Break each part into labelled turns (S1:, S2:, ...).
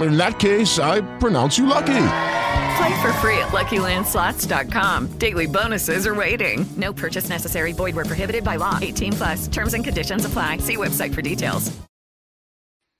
S1: In that case, I pronounce you lucky.
S2: Play for free at LuckyLandSlots.com. Daily bonuses are waiting. No purchase necessary. Void where prohibited by law. 18 plus. Terms and conditions apply. See website for details.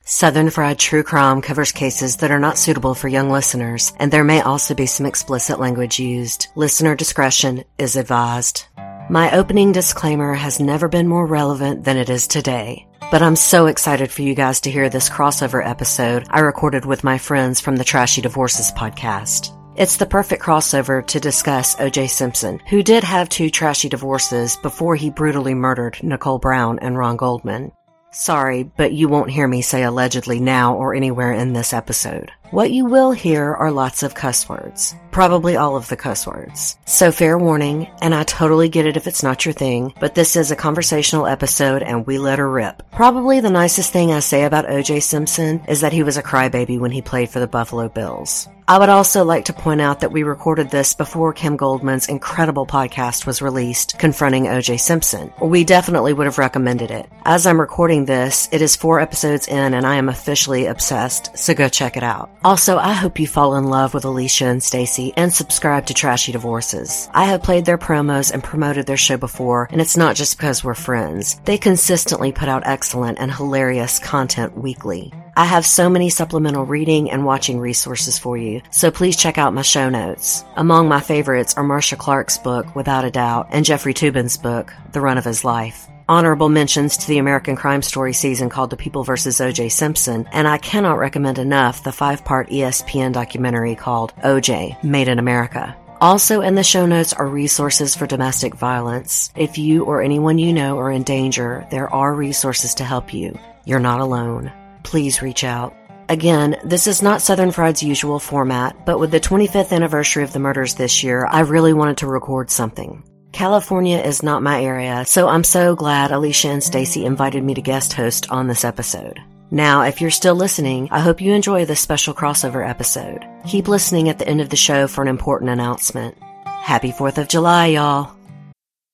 S3: Southern Fried True Crime covers cases that are not suitable for young listeners, and there may also be some explicit language used. Listener discretion is advised. My opening disclaimer has never been more relevant than it is today. But I'm so excited for you guys to hear this crossover episode I recorded with my friends from the Trashy Divorces podcast. It's the perfect crossover to discuss O.J. Simpson, who did have two trashy divorces before he brutally murdered Nicole Brown and Ron Goldman. Sorry, but you won't hear me say allegedly now or anywhere in this episode. What you will hear are lots of cuss words. Probably all of the cuss words. So fair warning, and I totally get it if it's not your thing, but this is a conversational episode and we let her rip. Probably the nicest thing I say about OJ Simpson is that he was a crybaby when he played for the Buffalo Bills. I would also like to point out that we recorded this before Kim Goldman's incredible podcast was released, Confronting OJ Simpson. We definitely would have recommended it. As I'm recording this, it is four episodes in and I am officially obsessed, so go check it out. Also, I hope you fall in love with Alicia and Stacy and subscribe to Trashy Divorces. I have played their promos and promoted their show before, and it's not just because we're friends. They consistently put out excellent and hilarious content weekly. I have so many supplemental reading and watching resources for you, so please check out my show notes. Among my favorites are Marcia Clark's book, Without a Doubt, and Jeffrey Toobin's book, The Run of His Life. Honorable mentions to the American Crime Story season called The People vs. O.J. Simpson, and I cannot recommend enough the five part ESPN documentary called O.J. Made in America. Also in the show notes are resources for domestic violence. If you or anyone you know are in danger, there are resources to help you. You're not alone please reach out. Again, this is not Southern Fried's usual format, but with the 25th anniversary of the murders this year, I really wanted to record something. California is not my area, so I'm so glad Alicia and Stacy invited me to guest host on this episode. Now, if you're still listening, I hope you enjoy this special crossover episode. Keep listening at the end of the show for an important announcement. Happy 4th of July, y'all!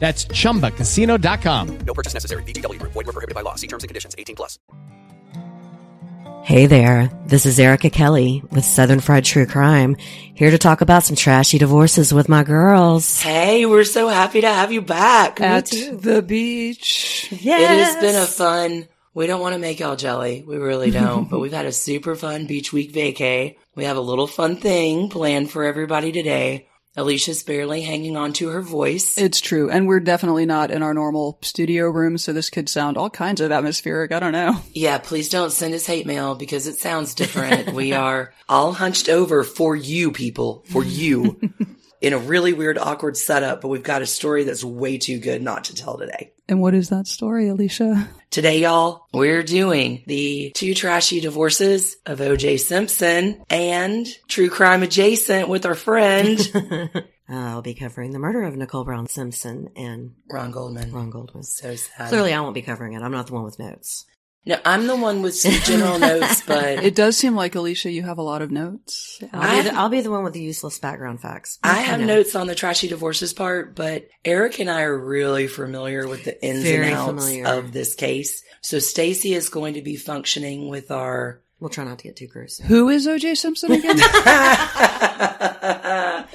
S4: That's chumbacasino.com.
S5: No purchase necessary. VGW Group. Void were prohibited by law. See terms and conditions. 18 plus.
S6: Hey there, this is Erica Kelly with Southern Fried True Crime, here to talk about some trashy divorces with my girls.
S7: Hey, we're so happy to have you back.
S8: At the beach. Yes.
S7: It has been a fun, we don't want to make y'all jelly. We really don't, but we've had a super fun beach week vacay. We have a little fun thing planned for everybody today. Alicia's barely hanging on to her voice.
S8: It's true. And we're definitely not in our normal studio room, so this could sound all kinds of atmospheric. I don't know.
S7: Yeah, please don't send us hate mail because it sounds different. we are all hunched over for you people, for you. in a really weird, awkward setup, but we've got a story that's way too good not to tell today.
S8: And what is that story, Alicia?
S7: Today, y'all, we're doing the two trashy divorces of OJ Simpson and true crime adjacent with our friend uh,
S6: I'll be covering the murder of Nicole Brown Simpson and
S7: Ron Goldman.
S6: Ron Goldman.
S7: So sad.
S6: Clearly, I won't be covering it. I'm not the one with notes.
S7: No, I'm the one with some general notes, but
S8: It does seem like, Alicia, you have a lot of notes.
S6: I'll,
S7: I-
S6: be, the, I'll be the one with the useless background facts.
S7: I have notes on the trashy divorces part, but Eric and I are really familiar with the ins
S6: Very
S7: and outs
S6: familiar.
S7: of this case. So Stacy is going to be functioning with our
S6: We'll try not to get too gruesome.
S8: Who is OJ Simpson again?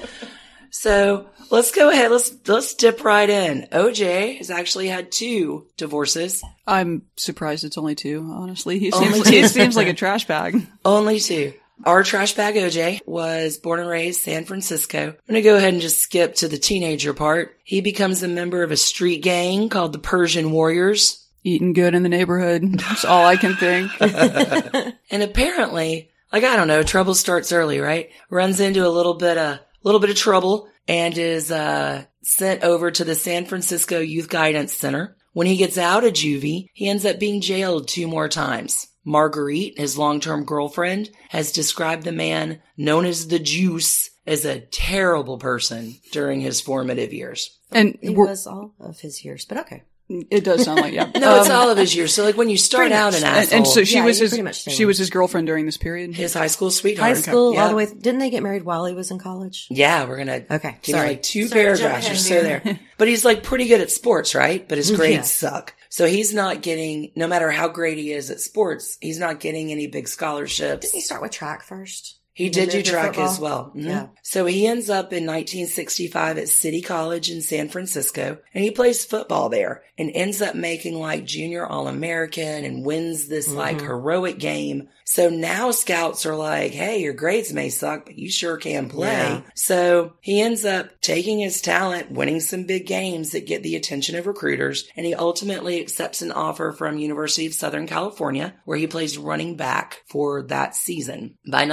S7: So let's go ahead. Let's let's dip right in. OJ has actually had two divorces,
S8: I'm surprised it's only two, honestly. He
S7: Only
S8: seems,
S7: two.
S8: he seems like a trash bag.
S7: only two. Our trash bag OJ was born and raised San Francisco. I'm gonna go ahead and just skip to the teenager part. He becomes a member of a street gang called the Persian Warriors.
S8: Eating good in the neighborhood. That's all I can think.
S7: And apparently, like I don't know, trouble starts early, right? Runs into a little bit of little bit of trouble and is uh sent over to the San Francisco Youth Guidance Center. When he gets out of juvie, he ends up being jailed two more times. Marguerite, his long-term girlfriend, has described the man known as the Juice as a terrible person during his formative years.
S8: And
S6: It was all of his years, but okay.
S8: It does sound like, yeah.
S7: No, it's
S8: Um,
S7: all of his years. So like when you start out
S6: much.
S7: an
S8: and,
S7: asshole,
S8: and so she
S6: Yeah,
S8: was his,
S6: pretty much stay
S8: she was his girlfriend during this period.
S7: his high school sweetheart.
S6: High school,
S7: Yeah.
S6: all the way. Didn't they get married while he was in college?
S7: Yeah, we're gonna
S6: Okay,
S7: give you
S6: sorry.
S7: like two
S6: Sorry,
S7: paragraphs.
S6: jump
S7: You're
S6: ahead
S7: so there. But he's like pretty good at sports, right? But his grades
S6: Yeah.
S7: suck. So he's not getting, no matter how great he is at sports, he's not getting any big scholarships.
S6: Didn't he start with track first?
S7: He did do track
S6: football?
S7: as well. Mhm.
S6: Yeah.
S7: So he ends up in 1965 at City College in San Francisco and he plays football there and ends up making like junior All American and wins this like
S6: Mm-hmm.
S7: heroic game. So now scouts are like, Hey, your grades may suck, but you sure can play.
S6: Yeah.
S7: So he ends up taking his talent, winning some big games that get the attention of recruiters, and he ultimately accepts an offer from University of Southern California, where he plays running back for that season. By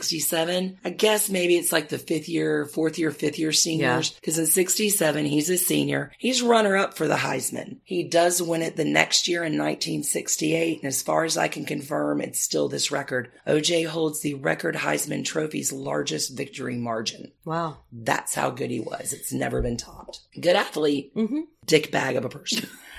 S7: 1967, I guess maybe it's like the fifth year, fourth year, fifth year seniors, because in 67, he's a senior. He's runner up for the Heisman. He does win it the next year in 1968, and as far as I can confirm, it's still this record. OJ holds the record Heisman Trophy's largest victory margin.
S6: Wow.
S7: That's how good he was. It's never been topped. Good athlete, mm-hmm. dick bag of a person.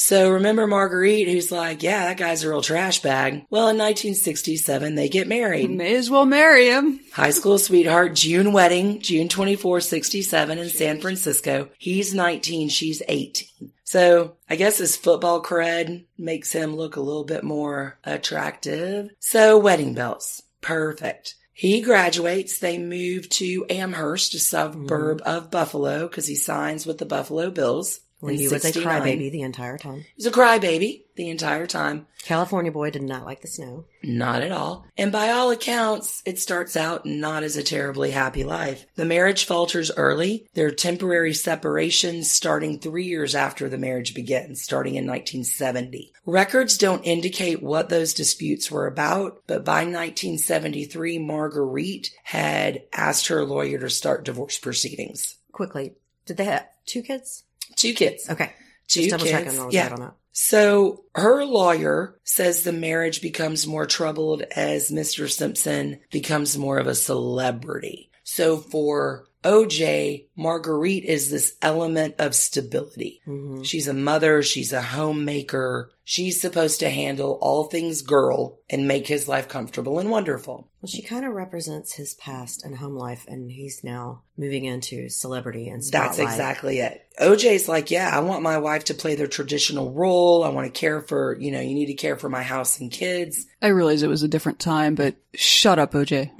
S7: so remember Marguerite, who's like, yeah, that guy's a real trash bag. Well, in 1967, they get married.
S8: May as well marry him.
S7: High school sweetheart, June wedding, June 24, 67 in San Francisco. He's 19, she's 18. So I guess his football cred makes him look a little bit more attractive. So wedding belts. Perfect. He graduates. They move to Amherst, a suburb mm-hmm. of Buffalo, because he signs with the Buffalo Bills.
S6: When
S7: in
S6: he was a crybaby the entire time.
S7: He was a crybaby the entire time.
S6: California boy did not like the snow.
S7: Not at all. And by all accounts, it starts out not as a terribly happy life. The marriage falters early. There are temporary separations starting three years after the marriage begins, starting in 1970. Records don't indicate what those disputes were about, but by 1973, Marguerite had asked her lawyer to start divorce proceedings.
S6: Quickly, did they have two kids?
S7: Two kids.
S6: Okay.
S7: Two
S6: Just double
S7: kids.
S6: checking. I was
S7: yeah.
S6: on that.
S7: So her lawyer says the marriage becomes more troubled as Mr. Simpson becomes more of a celebrity. So for OJ, Marguerite is this element of stability.
S3: Mm-hmm.
S7: She's a mother, she's a homemaker. She's supposed to handle all things girl and make his life comfortable and wonderful.
S3: Well, she kind of represents his past and home life, and he's now moving into celebrity and
S7: stuff.
S3: That's
S7: exactly it. OJ's like, yeah, I want my wife to play their traditional role. I want to care for, you know, you need to care for my house and kids.
S8: I realize it was a different time, but shut up, OJ.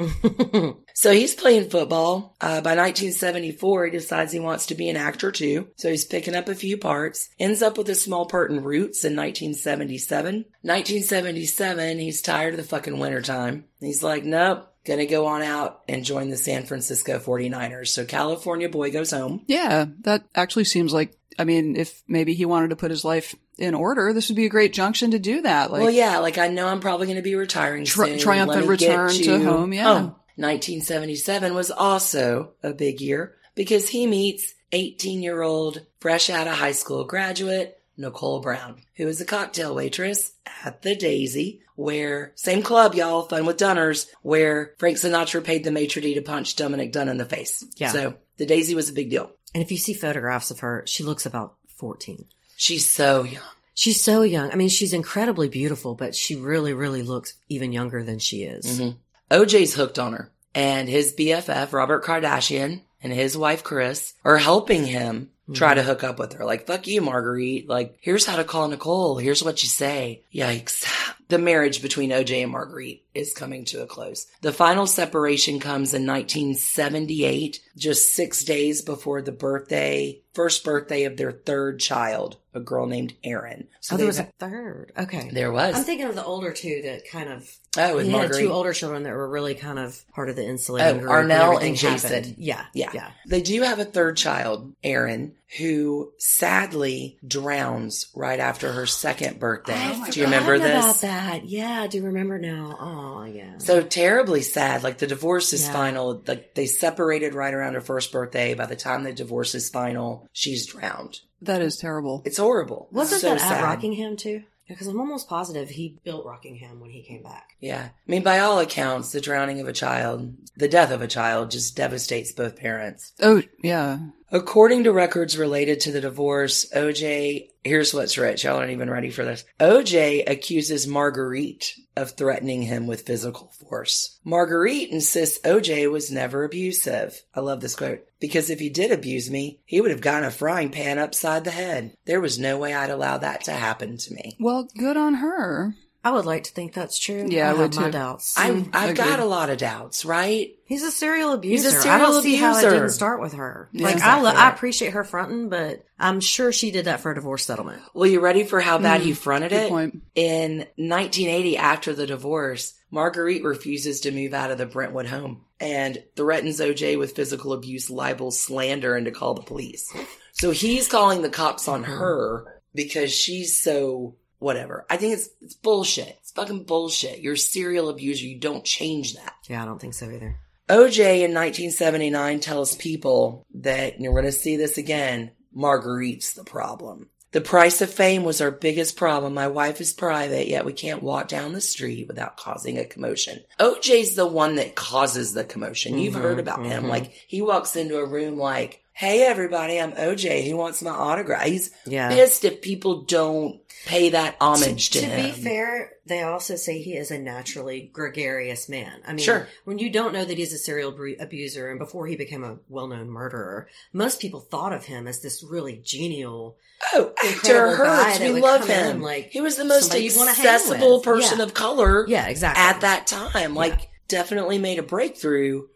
S7: So he's playing football. Uh, by 1974, he decides he wants to be an actor too. So he's picking up a few parts. Ends up with a small part in Roots in 1977. 1977, he's tired of the fucking wintertime. He's like, nope, gonna go on out and join the San Francisco 49ers. So California boy goes home.
S8: Yeah, that actually seems like. I mean, if maybe he wanted to put his life in order, this would be a great junction to do that. Like,
S7: well, yeah, like I know I'm probably going to be retiring
S8: Tri-
S7: soon.
S8: triumphant
S7: Let me get
S8: return to home, yeah.
S7: home. 1977 was also a big year because he meets 18 year old, fresh out of high school graduate, Nicole Brown, who is a cocktail waitress at the Daisy, where, same club, y'all, fun with Dunners, where Frank Sinatra paid the maitre d' to punch Dominick Dunne in the face.
S3: Yeah.
S7: So the Daisy was a big deal.
S3: And if you see photographs of her, she looks about 14.
S7: She's so young.
S3: She's so young. I mean, she's incredibly beautiful, but she really, really looks even younger than she is.
S7: Mhm. OJ's hooked on her. And his BFF, Robert Kardashian, and his wife, Kris, are helping him try to mm-hmm. hook up with her. Like, fuck you, Marguerite. Like, here's how to call Nicole. Here's what you say. Yikes. The marriage between OJ and Marguerite is coming to a close. The final separation comes in 1978, just six days before the birthday, first birthday of their third child, a girl named Aaren. So
S3: oh, there
S7: they've
S3: was a third. Okay.
S7: There was.
S3: I'm thinking of the older two that kind of.
S7: Oh, with
S3: he had
S7: Marguerite.
S3: two older children that were really kind of part of the insulating
S7: Oh,
S3: group. when Arnelle
S7: and Jason.
S3: happened. Yeah.
S7: Yeah.
S3: Yeah.
S7: They do have a third child, Aaren, who sadly drowns right after her second birthday. Oh, do you remember this?
S3: About that. Yeah, I do remember now. Oh, yeah.
S7: So terribly sad. Like the divorce is
S3: Yeah.
S7: final. Like they separated right around her first birthday. By the time the divorce is final, she's drowned.
S8: that is terrible.
S7: It's horrible.
S3: Wasn't
S7: so
S3: that
S7: sad.
S3: at Rockingham too? Because I'm almost positive he built Rockingham when he came back.
S7: Yeah. I mean, by all accounts, the drowning of a child, the death of a child just devastates both parents.
S8: Oh, yeah.
S7: According to records related to the divorce, OJ, here's what's rich. Y'all aren't even ready for this. OJ accuses Marguerite of threatening him with physical force. Marguerite insists OJ was never abusive. I love this quote. Because if he did abuse me, he would have gotten a frying pan upside the head. There was no way I'd allow that to happen to me.
S8: Well, good on her.
S3: I would like to think that's true.
S8: Yeah, I
S3: I,
S8: would
S3: have my
S8: too.
S3: doubts.
S7: I, mm, I've got a lot of doubts, right?
S3: He's a serial
S7: He's
S3: abuser.
S7: a
S3: I
S7: serial
S3: don't see how it didn't start with her.
S8: Yeah,
S3: like
S7: exactly
S3: I, lo- I appreciate her fronting, but I'm sure she did that for a divorce settlement.
S7: Well, you ready for how bad mm, he fronted
S8: good
S7: it?
S8: point.
S7: In 1980, after the divorce, Marguerite refuses to move out of the Brentwood home and threatens OJ with physical abuse, libel, slander, and to call the police. So he's calling the cops on mm-hmm. her because she's so whatever. I think it's it's bullshit. It's fucking bullshit. You're a serial abuser. You don't change that.
S3: Yeah, I don't think so either.
S7: OJ in 1979 tells people that, and you're going to see this again, Marguerite's the problem. The price of fame was our biggest problem. My wife is private, yet we can't walk down the street without causing a commotion. OJ's the one that causes the commotion. You've heard mm-hmm, about him. Mm-hmm. Like, he walks into a room like, Hey everybody, I'm OJ. He wants my autograph? He's
S3: Yeah.
S7: pissed if people don't pay that homage to,
S3: to
S7: him.
S3: To be fair, they also say he is a naturally gregarious man. I mean,
S7: Sure.
S3: when you don't know that he's a serial abu- abuser and before he became a well-known murderer, most people thought of him as this really genial.
S7: Oh, actor hurts. We love
S3: come in,
S7: him.
S3: like,
S7: he was the most
S3: somebody you'd wanna hang
S7: accessible person
S3: Yeah.
S7: of color.
S3: Yeah, exactly.
S7: At that time, like definitely made a breakthrough.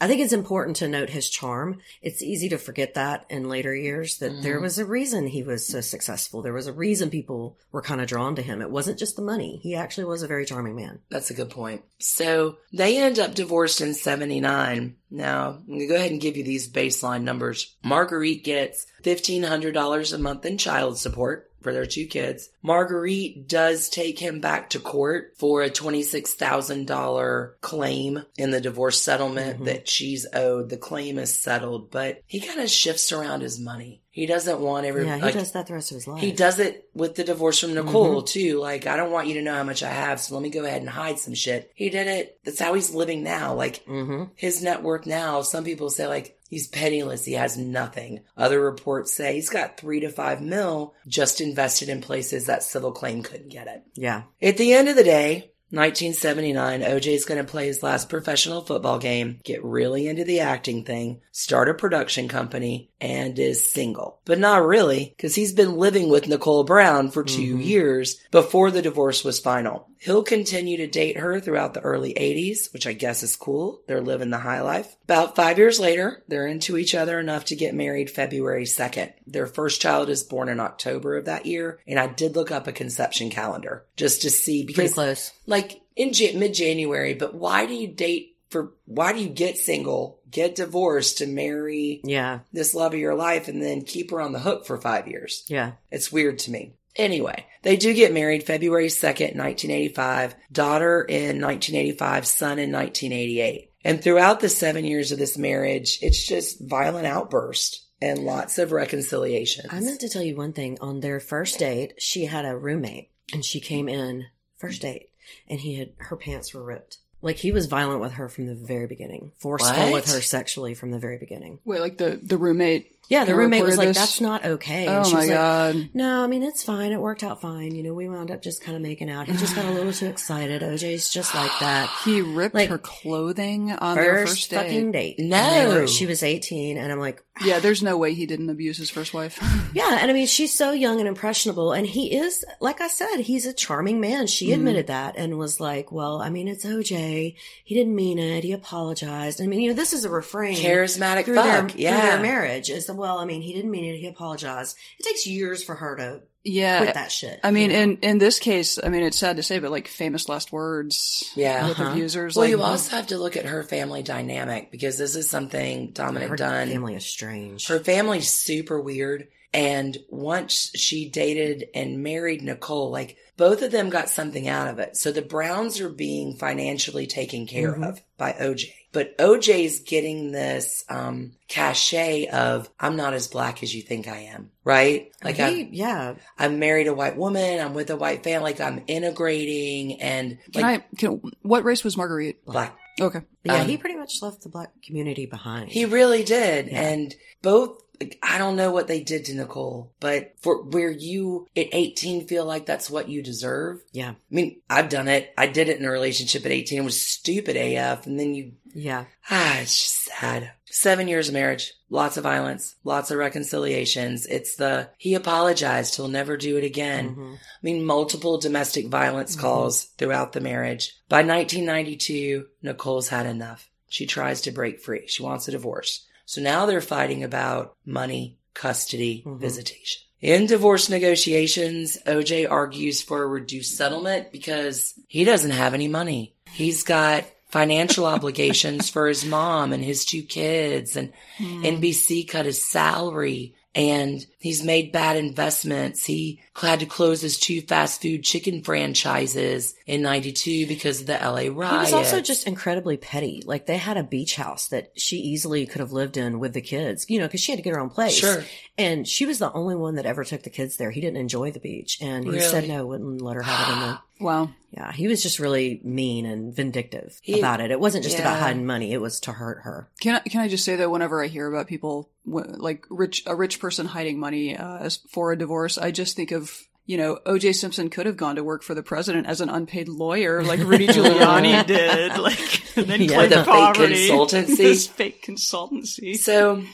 S3: I think it's important to note his charm. It's easy to forget that in later years that
S7: Mm-hmm.
S3: there was a reason he was so successful. There was a reason people were kind of drawn to him. It wasn't just the money. He actually was a very charming man.
S7: That's a good point. So they end up divorced in 79. Now, I'm going to go ahead and give you these baseline numbers. Marguerite gets $1,500 a month in child support for their two kids. Marguerite does take him back to court for a $26,000 claim in the divorce settlement that she's owed. The claim is settled, but he kind of shifts around his money. He doesn't want every.
S3: Yeah, he
S7: like,
S3: does that the rest of his life.
S7: He does it with the divorce from Nicole
S3: Mhm.
S7: too. Like, I don't want you to know how much I have, so let me go ahead and hide some shit. He did it. That's how he's living now. Like,
S3: Mm-hmm.
S7: his net worth now, some people say like he's penniless. He has nothing. Other reports say he's got three to five mil just invested in places that civil claim couldn't get it.
S3: Yeah.
S7: At the end of the day, 1979, OJ's going to play his last professional football game, get really into the acting thing, start a production company, and is single. But not really, because he's been living with Nicole Brown for 2 mm-hmm. years before the divorce was final. He'll continue to date her throughout the early 80s, which I guess is cool. They're living the high life. About five years later, they're into each other enough to get married February 2nd. Their first child is born in October of that year, and I did look up a conception calendar just to see
S3: Pretty
S7: because
S3: close.
S7: like in mid January, but why do you date for why do you get single, get divorced to marry
S3: Yeah.
S7: this love of your life and then keep her on the hook for five years?
S3: Yeah.
S7: It's weird to me. Anyway, they do get married February 2nd, 1985, daughter in 1985, son in 1988. And throughout the seven years of this marriage, it's just violent outburst and lots of reconciliations.
S3: I meant to tell you one thing. On their first date, she had a roommate and she came in first date and he had her pants were ripped. Like he was violent with her from the very beginning. Forceful
S7: What?
S3: with her sexually from the very beginning.
S8: Wait, like the the roommate.
S3: Yeah, the roommate was like,
S8: this?
S3: "That's not okay."
S8: Oh
S3: she
S8: my
S3: was like,
S8: god.
S3: No, I mean it's fine. It worked out fine. You know, we wound up just kind of making out. He just got a little too excited. OJ's just like that.
S8: He ripped
S3: Like,
S8: her clothing on their
S3: First
S8: first date.
S3: fucking date.
S7: No.
S3: Were- she was eighteen, and I'm like,
S8: Yeah, there's no way he didn't abuse his first wife.
S3: Yeah, and I mean, she's so young and impressionable, and he is, like I said, he's a charming man. She
S8: Mm-hmm.
S3: admitted that and was like, "Well, I mean, it's OJ. He didn't mean it. He apologized." I mean, you know, this is a refrain.
S7: Charismatic fuck,
S3: their,
S7: yeah.
S3: their marriage is well, I mean, he didn't mean it. He apologized. It takes years for her to
S8: yeah.
S3: quit that shit.
S8: I mean,
S3: you know?
S8: in in this case, I mean, it's sad to say, but like famous last words.
S7: Yeah.
S8: with
S3: Uh-huh.
S8: abusers.
S7: Well,
S8: like,
S7: you also have to look at her family dynamic because this is something Dominick done.
S3: her
S7: Dunne.
S3: family is strange.
S7: Her family's super weird. And once she dated and married Nicole, like both of them got something out of it. So the Browns are being financially taken care
S3: Mm-hmm.
S7: of by OJ. But OJ's getting this um cachet of I'm not as black as you think I am, right? Like
S3: he,
S7: I'm
S3: yeah,
S7: I'm married a white woman, I'm with a white family, like I'm integrating and
S8: Can
S7: like
S8: I? Can, what race was Marguerite?
S7: black.
S8: Okay.
S3: Yeah,
S7: Um,
S3: he pretty much left the black community behind.
S7: He really did.
S3: Yeah.
S7: And both, like, I don't know what they did to Nicole, but for where you at 18 feel like that's what you deserve.
S3: yeah,
S7: I mean, I've done it. I did it in a relationship at 18. It was stupid AF. And then you,
S3: yeah.
S7: ah, it's just sad. Seven years of marriage, lots of violence, lots of reconciliations. It's the, he apologized. He'll never do it again.
S3: Mhm.
S7: I mean, multiple domestic violence calls throughout the marriage. By 1992, Nicole's had enough. She tries to break free. She wants a divorce. So now they're fighting about money, custody, mm-hmm. visitation. In divorce negotiations, OJ argues for a reduced settlement because he doesn't have any money. He's got financial obligations for his mom and his two kids and hmm. NBC cut his salary and he's made bad investments. He had to close his two fast food chicken franchises in 92 because of the LA
S3: He
S7: riots.
S3: was also just incredibly petty. Like they had a beach house that she easily could have lived in with the kids, you know, because she had to get her own place.
S7: Sure.
S3: And she was the only one that ever took the kids there. He didn't enjoy the beach, and he said no, wouldn't let her have it in there.
S8: Wow.
S3: Yeah, he was just really mean and vindictive
S7: He-
S3: about it. It wasn't just about hiding money; it was to hurt her.
S8: Can I, can I just say that whenever I hear about people like rich a rich person hiding money uh, for a divorce, I just think of you know O.J. Simpson could have gone to work for the president as an unpaid lawyer like Rudy Giuliani did, like and then
S3: Yeah.
S8: the
S7: fake consultancy.
S8: this fake consultancy.
S7: So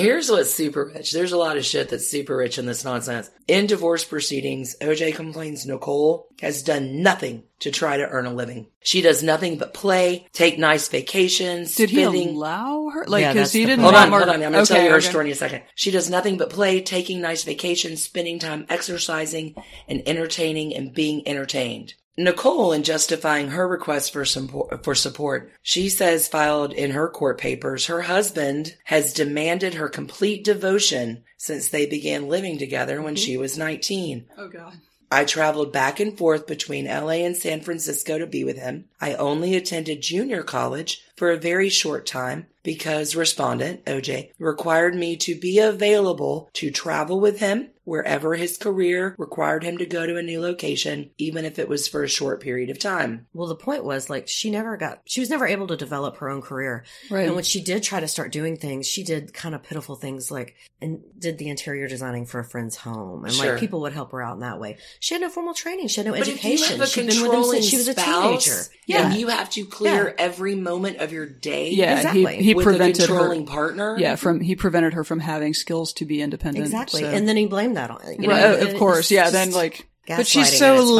S7: here's what's super rich. There's a lot of shit that's super rich in this nonsense. In divorce proceedings, OJ complains Nicole has done nothing to try to earn a living. She does nothing but play, take nice vacations,
S8: Did he
S7: spending.
S8: allow her? Like,
S3: Yeah,
S8: because
S3: that's
S8: he didn't.
S7: Hold on, hold on. I'm going to tell you her
S8: okay.
S7: story in a second. She does nothing but play, taking nice vacations, spending time exercising and entertaining and being entertained. Nicole, in justifying her request for support, for support, she says filed in her court papers, her husband has demanded her complete devotion since they began living together when she was 19.
S8: Oh God.
S7: I traveled back and forth between LA and San Francisco to be with him. I only attended junior college for a very short time, because respondent, OJ, required me to be available to travel with him wherever his career required him to go to a new location, even if it was for a short period of time.
S3: Well, the point was like she never got, she was never able to develop her own career.
S8: Right.
S3: And when she did try to start doing things, she did kind of pitiful things like, and did the interior designing for a friend's home. And
S7: Sure.
S3: like people would help her out in that way. She had no formal training. She had no
S7: But if you
S3: education.
S7: have a
S3: She'd been with him
S7: controlling
S3: since she was a
S7: spouse,
S3: teenager.
S7: Yeah. And you have to clear every moment of your day.
S8: Yeah,
S3: Exactly.
S8: he, he
S7: With a
S8: prevented
S7: controlling
S8: her.
S7: partner?
S8: Yeah, from he prevented her from having skills to be independent.
S3: Exactly.
S8: so-
S3: And then he blamed that on, you know,
S8: right, of course, yeah. Then like, but she's so
S3: its finest.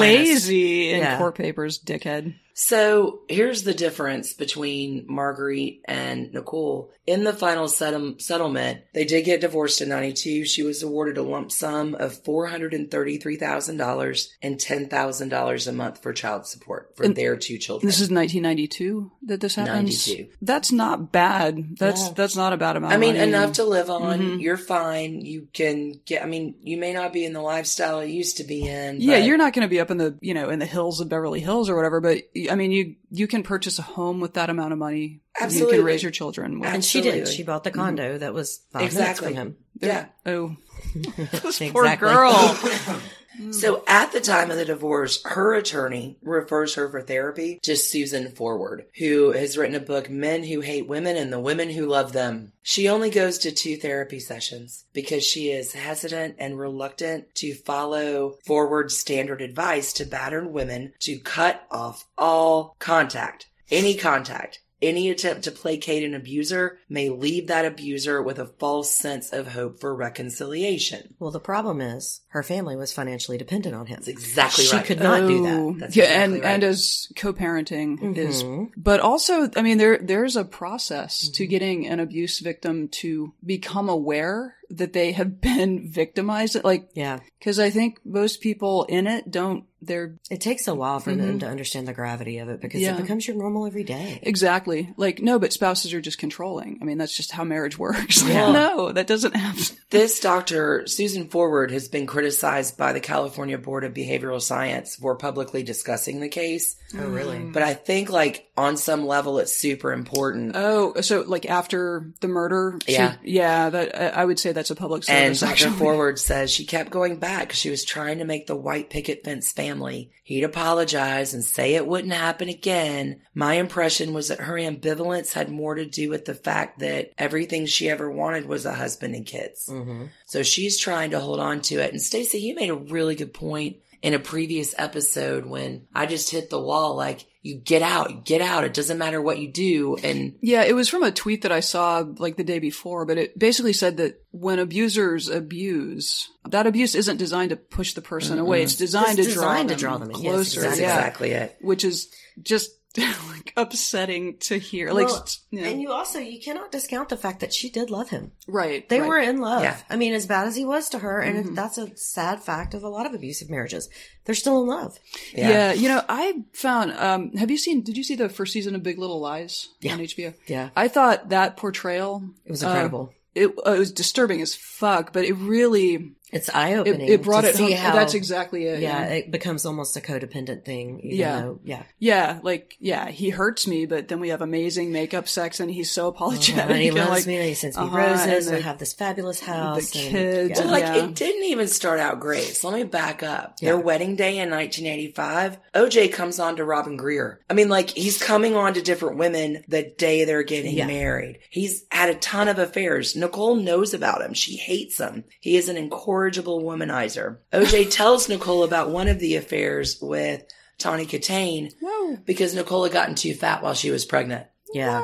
S8: lazy in
S3: Yeah.
S8: court papers, dickhead.
S7: So here's the difference between Marguerite and Nicole. In the final settle- settlement, they did get divorced in 92. She was awarded a lump sum of $433,000 and $10,000 a month for child support for
S8: And
S7: their two children.
S8: This is 1992 that this happens.
S7: 92.
S8: That's not bad. That's
S7: No.
S8: that's not a bad amount.
S7: I mean, enough to live on.
S8: Mhm.
S7: You're fine. You can get, I mean, you may not be in the lifestyle you used to be in.
S8: Yeah, you're not going to be up in the you know in the hills of Beverly Hills or whatever, but I mean you you can purchase a home with that amount of money.
S7: Absolutely, You
S8: can raise your children. With.
S3: And she did. She bought the mm-hmm. condo that was five
S7: Exactly.
S3: minutes
S7: Yeah.
S8: Oh,
S3: from him.
S8: poor girl. Mm.
S7: So at the time of the divorce, her attorney refers her for therapy to Susan Forward, who has written a book, Men Who Hate Women and the Women Who Love Them. She only goes to two therapy sessions because she is hesitant and reluctant to follow Forward's standard advice to battered women to cut off all contact, any contact. Any attempt to placate an abuser may leave that abuser with a false sense of hope for reconciliation.
S3: Well, the problem is her family was financially dependent on him.
S7: That's exactly
S3: she
S7: right.
S3: could not do
S8: Oh,
S3: that.
S7: That's
S8: yeah,
S7: exactly
S8: and
S7: right.
S8: and as co-parenting is,
S3: Mhm.
S8: but also, I mean, there there's a process
S7: Mm-hmm.
S8: to getting an abuse victim to become aware that they have been victimized. Like,
S3: Yeah.
S8: because I think most people in it don't. They're
S3: It takes a while for them
S8: Mhm.
S3: to understand the gravity of it because
S8: Yeah.
S3: it becomes your normal every day.
S8: exactly like no, but spouses are just controlling. I mean, that's just how marriage works.
S3: Yeah.
S8: no, that doesn't happen.
S7: This doctor, Susan Forward, has been criticized by the California Board of Behavioral Science for publicly discussing the case.
S3: Oh, really?
S7: But I think, like, on some level, it's super important.
S8: Oh, so like after the murder? she-
S7: Yeah.
S8: yeah. That I I would say that's a public service
S7: and
S8: service.
S7: Dr.
S8: actually.
S7: Forward says she kept going back 'cause she was trying to make the white picket fence family. He'd apologize and say it wouldn't happen again. My impression was that her ambivalence had more to do with the fact that everything she ever wanted was a husband and kids.
S3: Mm-hmm.
S7: So she's trying to hold on to it. And Stacey, you made a really good point in a previous episode when I just hit the wall. Like, you get out, you get out. It doesn't matter what you do. And
S8: Yeah, it was from a tweet that I saw like the day before, but it basically said that when abusers abuse, that abuse isn't designed to push the person away. It's designed
S3: It's
S8: to draw
S3: designed to
S8: them
S3: draw them in. Yes,
S8: closer.
S7: that's
S8: yeah,
S7: exactly it.
S8: which is just like upsetting to hear. Like,
S3: Well,
S8: you know,
S3: And you also you cannot discount the fact that she did love him.
S8: right?
S3: They
S8: right.
S3: were in love.
S7: Yeah.
S3: I mean, as bad as he was to her, and
S8: Mm-hmm.
S3: that's a sad fact of a lot of abusive marriages. They're still in love.
S8: Yeah. you know, I found. Um, have you seen? Did you see the first season of Big Little Lies
S3: Yeah.
S8: on HBO?
S3: Yeah.
S8: I thought that portrayal.
S3: It was
S8: uh,
S3: incredible.
S8: it, uh, it was disturbing as fuck, but it really
S3: it's eye opening.
S8: it, it brought
S3: to
S8: it
S3: see
S8: home.
S3: how
S8: That's exactly it.
S3: yeah, it becomes almost a codependent thing. Even
S8: Yeah.
S3: Though, yeah.
S8: Yeah, like yeah, he hurts me, but then we have amazing makeup sex, and he's so apologetic.
S3: and he loves
S8: like,
S3: me, and he sends me
S8: uh-huh,
S3: roses,
S8: and
S3: and,
S8: the-
S3: have this fabulous house.
S8: the
S3: and-
S8: kids
S3: yeah.
S7: Well, like
S8: Yeah.
S7: it didn't even start out great. So let me back up.
S3: Yeah.
S7: Their wedding day in 1985, OJ comes on to Robin Greer. I mean, like he's coming on to different women the day they're getting
S3: Yeah.
S7: married. He's had a ton of affairs. Nicole knows about him. She hates him. He is an incorrigible womanizer. OJ tells Nicole about one of the affairs with Tawny Kitaen
S8: Whoa.
S7: because Nicole had gotten too fat while she was pregnant.
S3: yeah.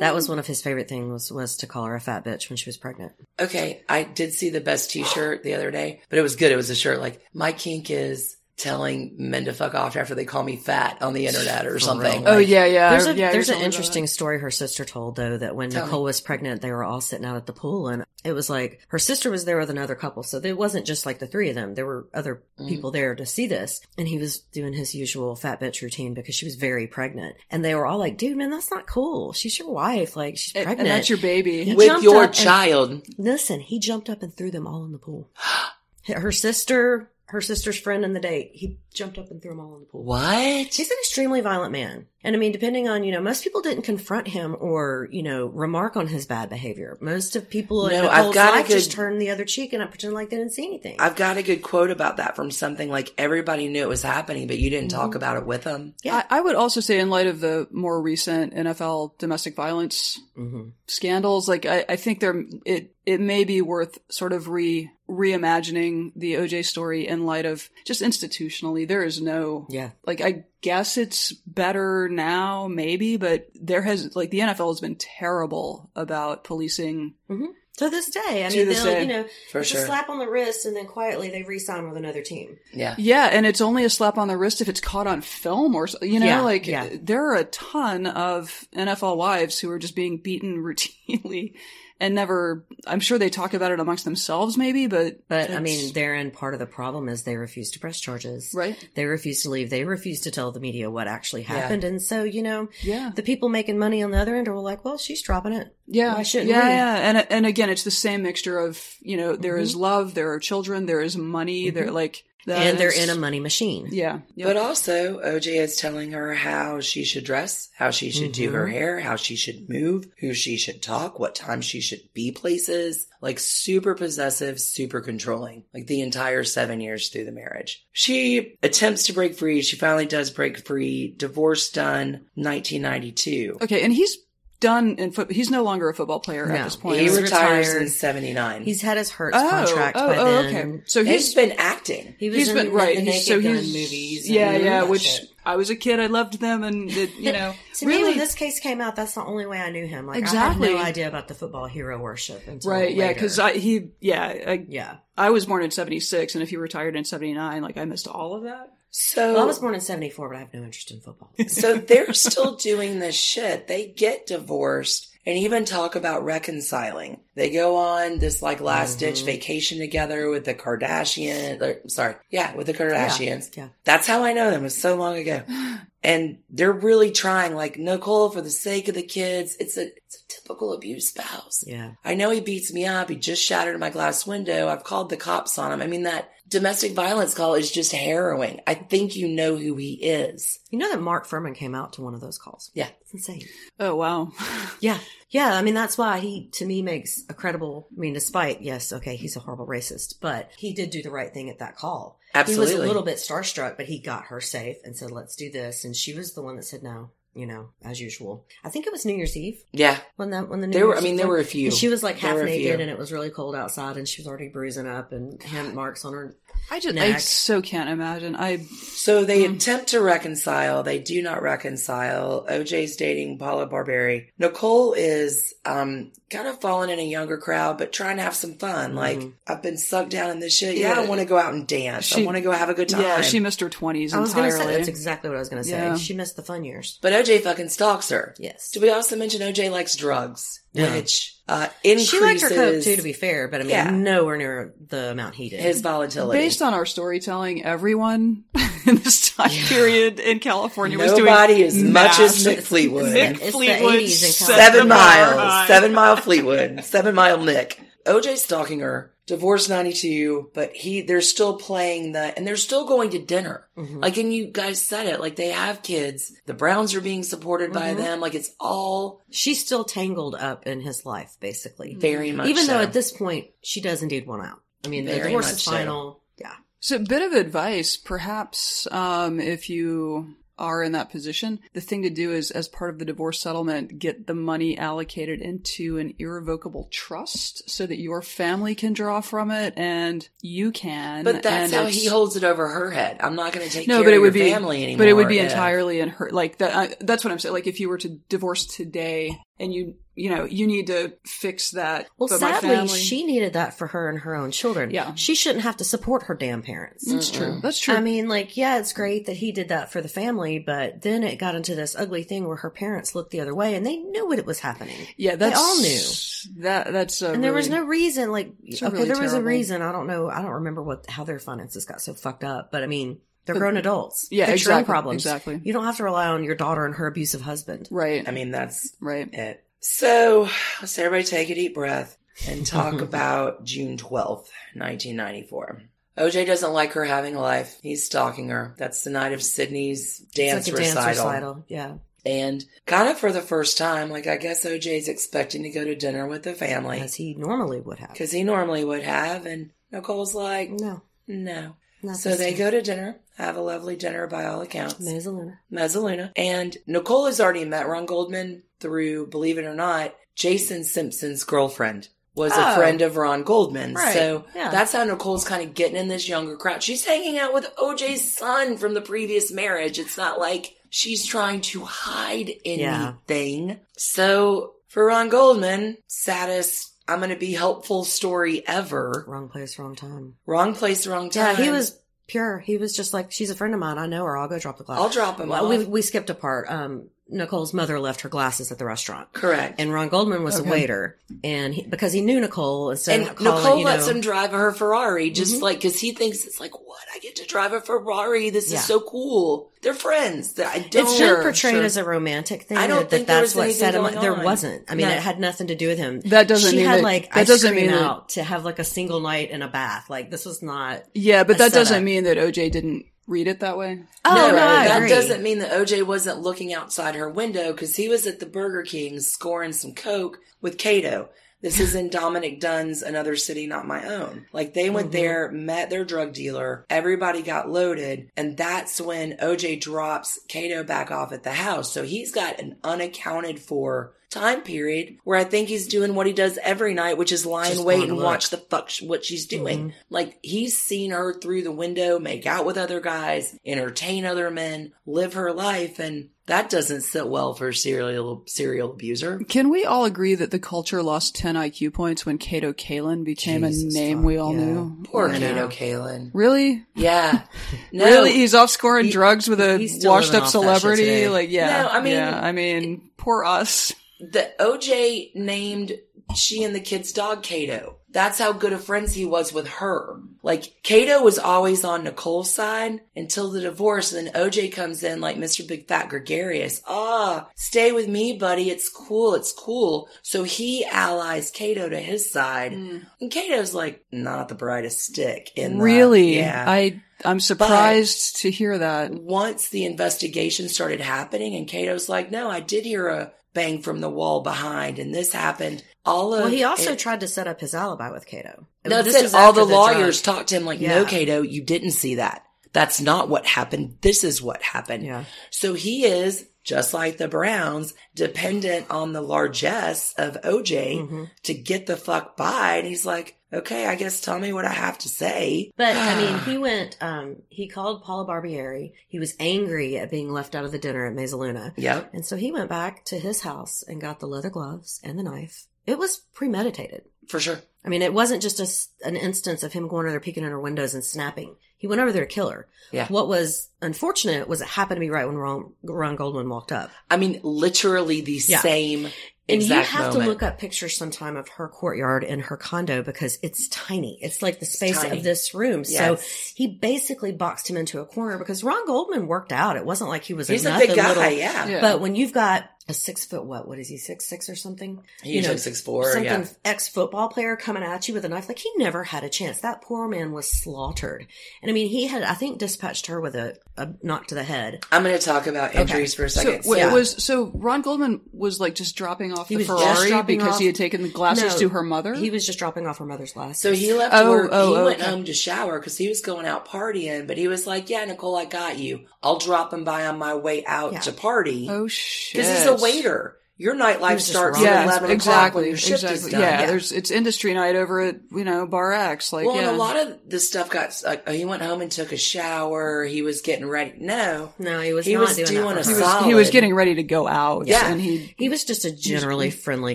S3: That was one of his favorite things was, was to call her a fat bitch when she was pregnant.
S7: Okay, I did see the best t-shirt the other day, but it was good. It was a shirt like my kink is telling men to fuck off after they call me fat on the internet or something.
S8: Oh yeah, yeah.
S3: There's a
S8: yeah,
S3: there's an
S8: talking about
S3: interesting story her sister told though that when
S7: Tell
S3: Nicole
S7: me.
S3: was pregnant, they were all sitting out at the pool, and it was like her sister was there with another couple, so it wasn't just like the three of them. There were other
S8: Mm-hmm.
S3: people there to see this, and he was doing his usual fat bitch routine because she was very pregnant, and they were all like, "Dude, man, that's not cool. She's your wife. Like she's
S8: And-
S3: pregnant,
S8: and that's your baby.
S3: He
S7: with your
S3: up and-
S7: child.
S3: Listen, he jumped up and threw them all in the pool. Her sister, her sister's friend in the date. He jumped up and threw them all in the pool.
S7: What?
S3: He's an extremely violent man. And I mean, depending on, you know, most people didn't confront him or, you know, remark on his bad behavior. Most of people in
S7: No, I've
S3: Nicole's
S7: got a
S3: life just
S7: good-
S3: turn the other cheek and I pretend like they didn't see anything.
S7: I've got a good quote about that from something like everybody knew it was happening, but you didn't
S3: Mm-hmm.
S7: talk about it with them.
S8: I, I would also say, in light of the more recent NFL domestic violence
S3: Mhm.
S8: scandals, like I, I think there it it may be worth sort of re reimagining the OJ story in light of just institutionally. There is no
S3: Yeah.
S8: like I guess it's better now, maybe, but there has like the NFL has been terrible about policing.
S3: hmm To this day. I
S8: To
S3: mean,
S8: this
S3: they'll,
S8: day.
S3: you know,
S7: For
S3: it's
S7: sure.
S3: a slap on the wrist and then quietly they re-sign with another team.
S7: Yeah.
S8: Yeah, and it's only a slap on the wrist if it's caught on film or you know,
S3: Yeah,
S8: like
S3: yeah.
S8: there are a ton of NFL wives who are just being beaten routinely and never. I'm sure they talk about it amongst themselves, maybe, but
S3: But I mean, therein part of the problem is they refuse to press charges.
S8: Right.
S3: They refuse to leave. They refuse to tell the media what actually
S7: Yeah.
S3: happened. And so, you know,
S8: yeah,
S3: the people making money on the other end are like, well, she's dropping it.
S8: yeah,
S3: Why shouldn't
S8: yeah,
S3: we?
S8: yeah, and and again, it's the same mixture of you know there mm-hmm. is love, there are children, there is money, there mm-hmm. like that
S3: Mm-hmm. and they're in a money machine.
S8: yeah, yeah.
S7: But also, OJ is telling her how she should dress, how she should do
S3: Mm-hmm.
S7: her hair, how she should move, who she should talk, what time she should be places. Like super possessive, super controlling. Like the entire seven years through the marriage. She attempts to break free. She finally does break free. Divorce done 1992.
S8: okay, and he's done in foot. He's no longer a football player
S3: No,
S8: at this point.
S7: He
S3: He's
S7: retires
S3: retired.
S7: in 79.
S3: He's had his Hertz
S8: oh,
S3: contract
S8: oh,
S3: by
S8: oh,
S3: then.
S8: okay. So
S7: he's
S8: he's
S7: been acting.
S3: He was
S8: he's
S3: in
S8: been
S3: the,
S8: right.
S3: the
S8: he's,
S3: Naked
S8: so
S3: Gun
S8: he's
S3: movies.
S8: yeah,
S3: and
S8: yeah.
S3: that
S8: Which
S3: shit.
S8: I was a kid. I loved them, and it, you know,
S3: To me,
S8: really
S3: when this case came out, that's the only way I knew him. Like, I
S8: Exactly.
S3: had no idea about the football hero worship until
S8: right. Yeah, because I he yeah I,
S3: yeah.
S8: I was born in '76, and if he retired in '79, like I missed all of that.
S7: So
S3: Well, I was born in '74, but I have no interest in football.
S7: so they're still doing this shit. They get divorced and even talk about reconciling. They go on this like last ditch
S3: Mm-hmm.
S7: vacation together with the Kardashians. Or, sorry, yeah, with the Kardashians.
S3: yeah.
S7: That's how I know them. It was so long ago. And they're really trying, like Nicole, for the sake of the kids. It's a it's a typical abuse spouse.
S3: Yeah.
S7: I know he beats me up. He just shattered my glass window. I've called the cops on him. I mean, that domestic violence call is just harrowing. I think you know who he is.
S3: You know that Mark Fuhrman came out to one of those calls.
S7: Yeah.
S3: It's insane.
S8: Oh wow.
S3: Yeah. Yeah. I mean, that's why he, to me, makes a credible, I mean, despite, yes, okay, he's a horrible racist, but he did do the right thing at that call. Absolutely. He was a little bit starstruck, but he got her safe and said, let's do this. And she was the one that said no, you know, as usual. I think it was New Year's Eve
S7: Yeah.
S3: when that, when the New
S7: There were-
S3: Year's
S7: I mean, there
S3: one-
S7: were a few.
S3: And she was like half naked and it was really cold outside and she was already bruising up and hand marks on her
S8: I just I so can't imagine. I
S7: So they attempt to reconcile. They do not reconcile. OJ's dating Paula Barbieri. Nicole is um kind of falling in a younger crowd, but trying to have some fun. Like I've been sucked down in this shit. Yeah, I
S8: Yeah.
S7: want to go out and dance. I
S8: She-
S7: want to go have a good time.
S8: yeah, she missed her twenties
S3: I going to
S8: entirely.
S3: say, that's exactly what I was going to say.
S8: Yeah.
S3: She missed the fun years.
S7: but OJ fucking stalks her.
S3: Yes.
S7: Did we also mention OJ likes drugs,
S3: Yeah.
S7: which uh, increases
S3: She liked her coke too, to be fair, but I mean,
S7: Yeah.
S3: nowhere near the amount he did.
S7: his volatility.
S8: Based on our storytelling, everyone in this time period in California was doing
S7: Nobody as much as
S8: math.
S7: Mick Fleetwood.
S8: Mick
S3: It's the
S8: Fleetwood
S3: 80s in
S7: seven miles, seven mile Fleetwood, seven mile Nick. OJ stalking her, divorced 92, but he, they're still playing the, and they're still going to dinner.
S3: Mm-hmm.
S7: Like, and you guys said it, like they have kids. The Browns are being supported by
S3: Mm-hmm.
S7: them. Like it's all
S3: She's still tangled up in his life, basically.
S7: very much
S3: Even though at this point, she does indeed want out. I mean, the divorce
S7: much
S3: is
S7: so.
S3: final. Yeah.
S8: So, a bit of advice, perhaps, um, if you are in that position, the thing to do is, as part of the divorce settlement, get the money allocated into an irrevocable trust so that your family can draw from it and you can.
S7: but that's
S8: and
S7: how he holds it over her head. I'm not going to take
S8: no,
S7: care
S8: but it
S7: of
S8: would be
S7: family anymore.
S8: But it would be entirely in her. Like that. Uh, that's what I'm saying. Like if you were to divorce today, and you, you know, you need to fix that.
S3: Well,
S8: but
S3: sadly,
S8: family-
S3: she needed that for her and her own children.
S8: Yeah.
S3: She shouldn't have to support her damn parents.
S8: That's true. That's true.
S3: I mean, like, yeah, it's great that he did that for the family, but then it got into this ugly thing where her parents looked the other way and they knew what it was happening.
S8: yeah, that's
S3: they all knew.
S8: that. That's a
S3: and there was no reason, like, okay,
S8: really
S3: there was a reason. I don't know. I don't remember what how their finances got so fucked up, but I mean, they're grown adults.
S8: Yeah,
S3: Fix your own
S8: exactly,
S3: problems.
S8: exactly.
S3: You don't have to rely on your daughter and her abusive husband.
S8: right.
S7: I mean, that's
S8: right.
S7: it. So let's everybody take a deep breath and talk about June 12th, 1994. OJ doesn't like her having a life. He's stalking her. That's the night of Sydney's dance,
S3: like
S7: recital.
S3: dance recital. Yeah.
S7: And kind of for the first time, like I guess OJ's expecting to go to dinner with the family.
S3: As he normally would have.
S7: Because he normally would have. And Nicole's like,
S3: no.
S7: No.
S3: Not
S7: so they go to dinner, have a lovely dinner by all accounts.
S3: Mezzaluna.
S7: Mezzaluna. And Nicole has already met Ron Goldman through, believe it or not, Jason Simpson's girlfriend was a
S8: Oh.
S7: friend of Ron Goldman.
S8: Right.
S7: So
S3: Yeah.
S7: that's how Nicole's kind of getting in this younger crowd. She's hanging out with OJ's son from the previous marriage. It's not like she's trying to hide
S3: Yeah.
S7: anything. So for Ron Goldman, saddest, I'm going to be helpful story ever.
S3: Wrong place, wrong time.
S7: Wrong place, wrong time.
S3: Yeah, he was pure. He was just like, she's a friend of mine. I know her. I'll go drop the glass.
S7: I'll drop him
S3: Well,
S7: off.
S3: we, we skipped a part. Um, Nicole's mother left her glasses at the restaurant.
S7: Correct.
S3: And Ron Goldman was
S7: Okay.
S3: a waiter. And he, because he knew Nicole, instead
S7: And
S3: of calling,
S7: Nicole
S3: you
S7: lets
S3: know,
S7: him drive her Ferrari just
S3: Mhm.
S7: like because he thinks it's like what I get to drive a Ferrari. This
S3: Yeah.
S7: is so cool. They're friends. That I don't.
S3: It's been portrayed as a romantic thing.
S7: I don't
S3: that
S7: think there
S3: that's
S7: was
S3: what
S7: anything
S3: set him.
S7: going
S3: There wasn't. I mean,
S7: No.
S3: it had nothing to do with him.
S8: That doesn't
S3: She
S8: mean
S3: had
S8: that-
S3: like
S8: that
S3: ice
S8: doesn't
S3: cream
S8: mean that-
S3: to have like a single night in a bath. Like this was not.
S8: Yeah, but
S3: a
S8: that doesn't mean that OJ didn't read it that way.
S3: Oh,
S7: no,
S3: no,
S7: that doesn't mean that OJ wasn't looking outside her window because he was at the Burger King scoring some coke with Kato. This is in Dominick Dunne's Another City Not My Own. Like they went
S3: Mhm.
S7: there, met their drug dealer, everybody got loaded, and that's when OJ drops Kato back off at the house. So he's got an unaccounted for time period where I think he's doing what he does every night, which is lie
S3: Just
S7: in wait and
S3: look.
S7: watch the fuck sh- what she's mm-hmm. doing. Like he's seen her through the window, make out with other guys, entertain other men, live her life, and that doesn't sit well for a serial serial abuser.
S8: Can we all agree that the culture lost 10 IQ points when Kato Kaelin became
S7: Jesus
S8: a name
S7: fuck,
S8: we all
S3: yeah.
S8: knew?
S7: Poor
S3: I
S7: Kato. Kaelin.
S8: Really?
S7: Yeah. No.
S8: Really? He's off scoring
S3: He-
S8: drugs with a washed
S3: living
S8: up
S3: off that shit
S8: celebrity? Like, yeah.
S7: No, I mean-
S8: yeah, I mean, poor us.
S7: The OJ named she and the kid's dog Kato. That's how good of friends he was with her. Like Kato was always on Nicole's side until the divorce, and then OJ comes in like Mr. Big Fat Gregarious. Ah, stay with me, buddy. It's cool. It's cool. So he allies Kato to his side, and Kato's like not the brightest stick in the-
S8: really?
S7: yeah.
S8: I, I'm surprised to hear that.
S7: once the investigation started happening and Kato's like, no, I did hear a bang from the wall behind and this happened. All of
S3: Well, he also
S7: it-
S3: tried to set up his alibi with Kato.
S7: no,
S3: This was
S7: all
S3: after
S7: the lawyers talked to him like,
S3: Yeah.
S7: no, Kato, you didn't see that. That's not what happened. This is what happened.
S3: Yeah.
S7: So he is, just like the Browns, dependent on the largesse of OJ
S3: Mm-hmm.
S7: to get the fuck by. And he's like, okay, I guess tell me what I have to say.
S3: But I mean, he went. Um, he called Paula Barbieri. He was angry at being left out of the dinner at Mezzaluna.
S7: Yep.
S3: And so he went back to his house and got the leather gloves and the knife. It was premeditated.
S7: For sure.
S3: I mean, it wasn't just a an instance of him going over there, peeking in her windows and snapping. He went over there to kill her.
S7: Yeah.
S3: What was unfortunate was it happened to be right when Ron, Ron Goldman walked up.
S7: I mean, literally the
S3: Yeah.
S7: same
S3: And you have
S7: moment.
S3: to look up pictures sometime of her courtyard in her condo because it's tiny. It's like the space of this room.
S7: Yes.
S3: So he basically boxed him into a corner because Ron Goldman worked out. It wasn't like he was
S7: He's
S3: a
S7: a big guy,
S3: little-
S7: yeah.
S8: Yeah.
S3: But when you've got a six foot what? What is he? Six six or something?
S7: He usually 6'4",
S3: Something
S7: yeah.
S3: ex football player coming at you with a knife. Like he never had a chance. That poor man was slaughtered. And I mean, he had I think dispatched her with a, a knock to the head.
S7: I'm going to talk about injuries for a
S8: So,
S7: second.
S8: wait,
S3: Yeah.
S8: was so Ron Goldman was like just dropping off
S3: He
S8: the Ferrari because
S3: off-
S8: he had taken the glasses
S3: No,
S8: to her mother.
S3: He was just dropping off her mother's glasses.
S7: So he left
S8: Oh,
S7: work.
S8: oh,
S7: he went
S8: okay.
S7: home to shower because he was going out partying. But he was like, "Yeah, Nicole, I got you. I'll drop him by on my way out
S3: Yeah.
S7: to party."
S8: oh shit!
S7: Because he's a waiter. Your nightlife starts
S3: wrong.
S7: at
S8: Yeah,
S7: eleven o'clock
S8: exactly,
S7: when your shift
S8: exactly.
S7: is done.
S8: Yeah, there's it's industry night over at you know Bar X. Like,
S7: well,
S8: yeah,
S7: and a lot of the stuff got. Like, uh, he went home and took a shower. He was getting ready. No,
S3: no, he was
S7: he
S3: not
S7: was
S3: doing,
S7: doing
S3: that
S7: a
S8: he
S3: her.
S8: was he was getting ready to go out.
S7: Yeah.
S8: and he
S3: He was just a generally friendly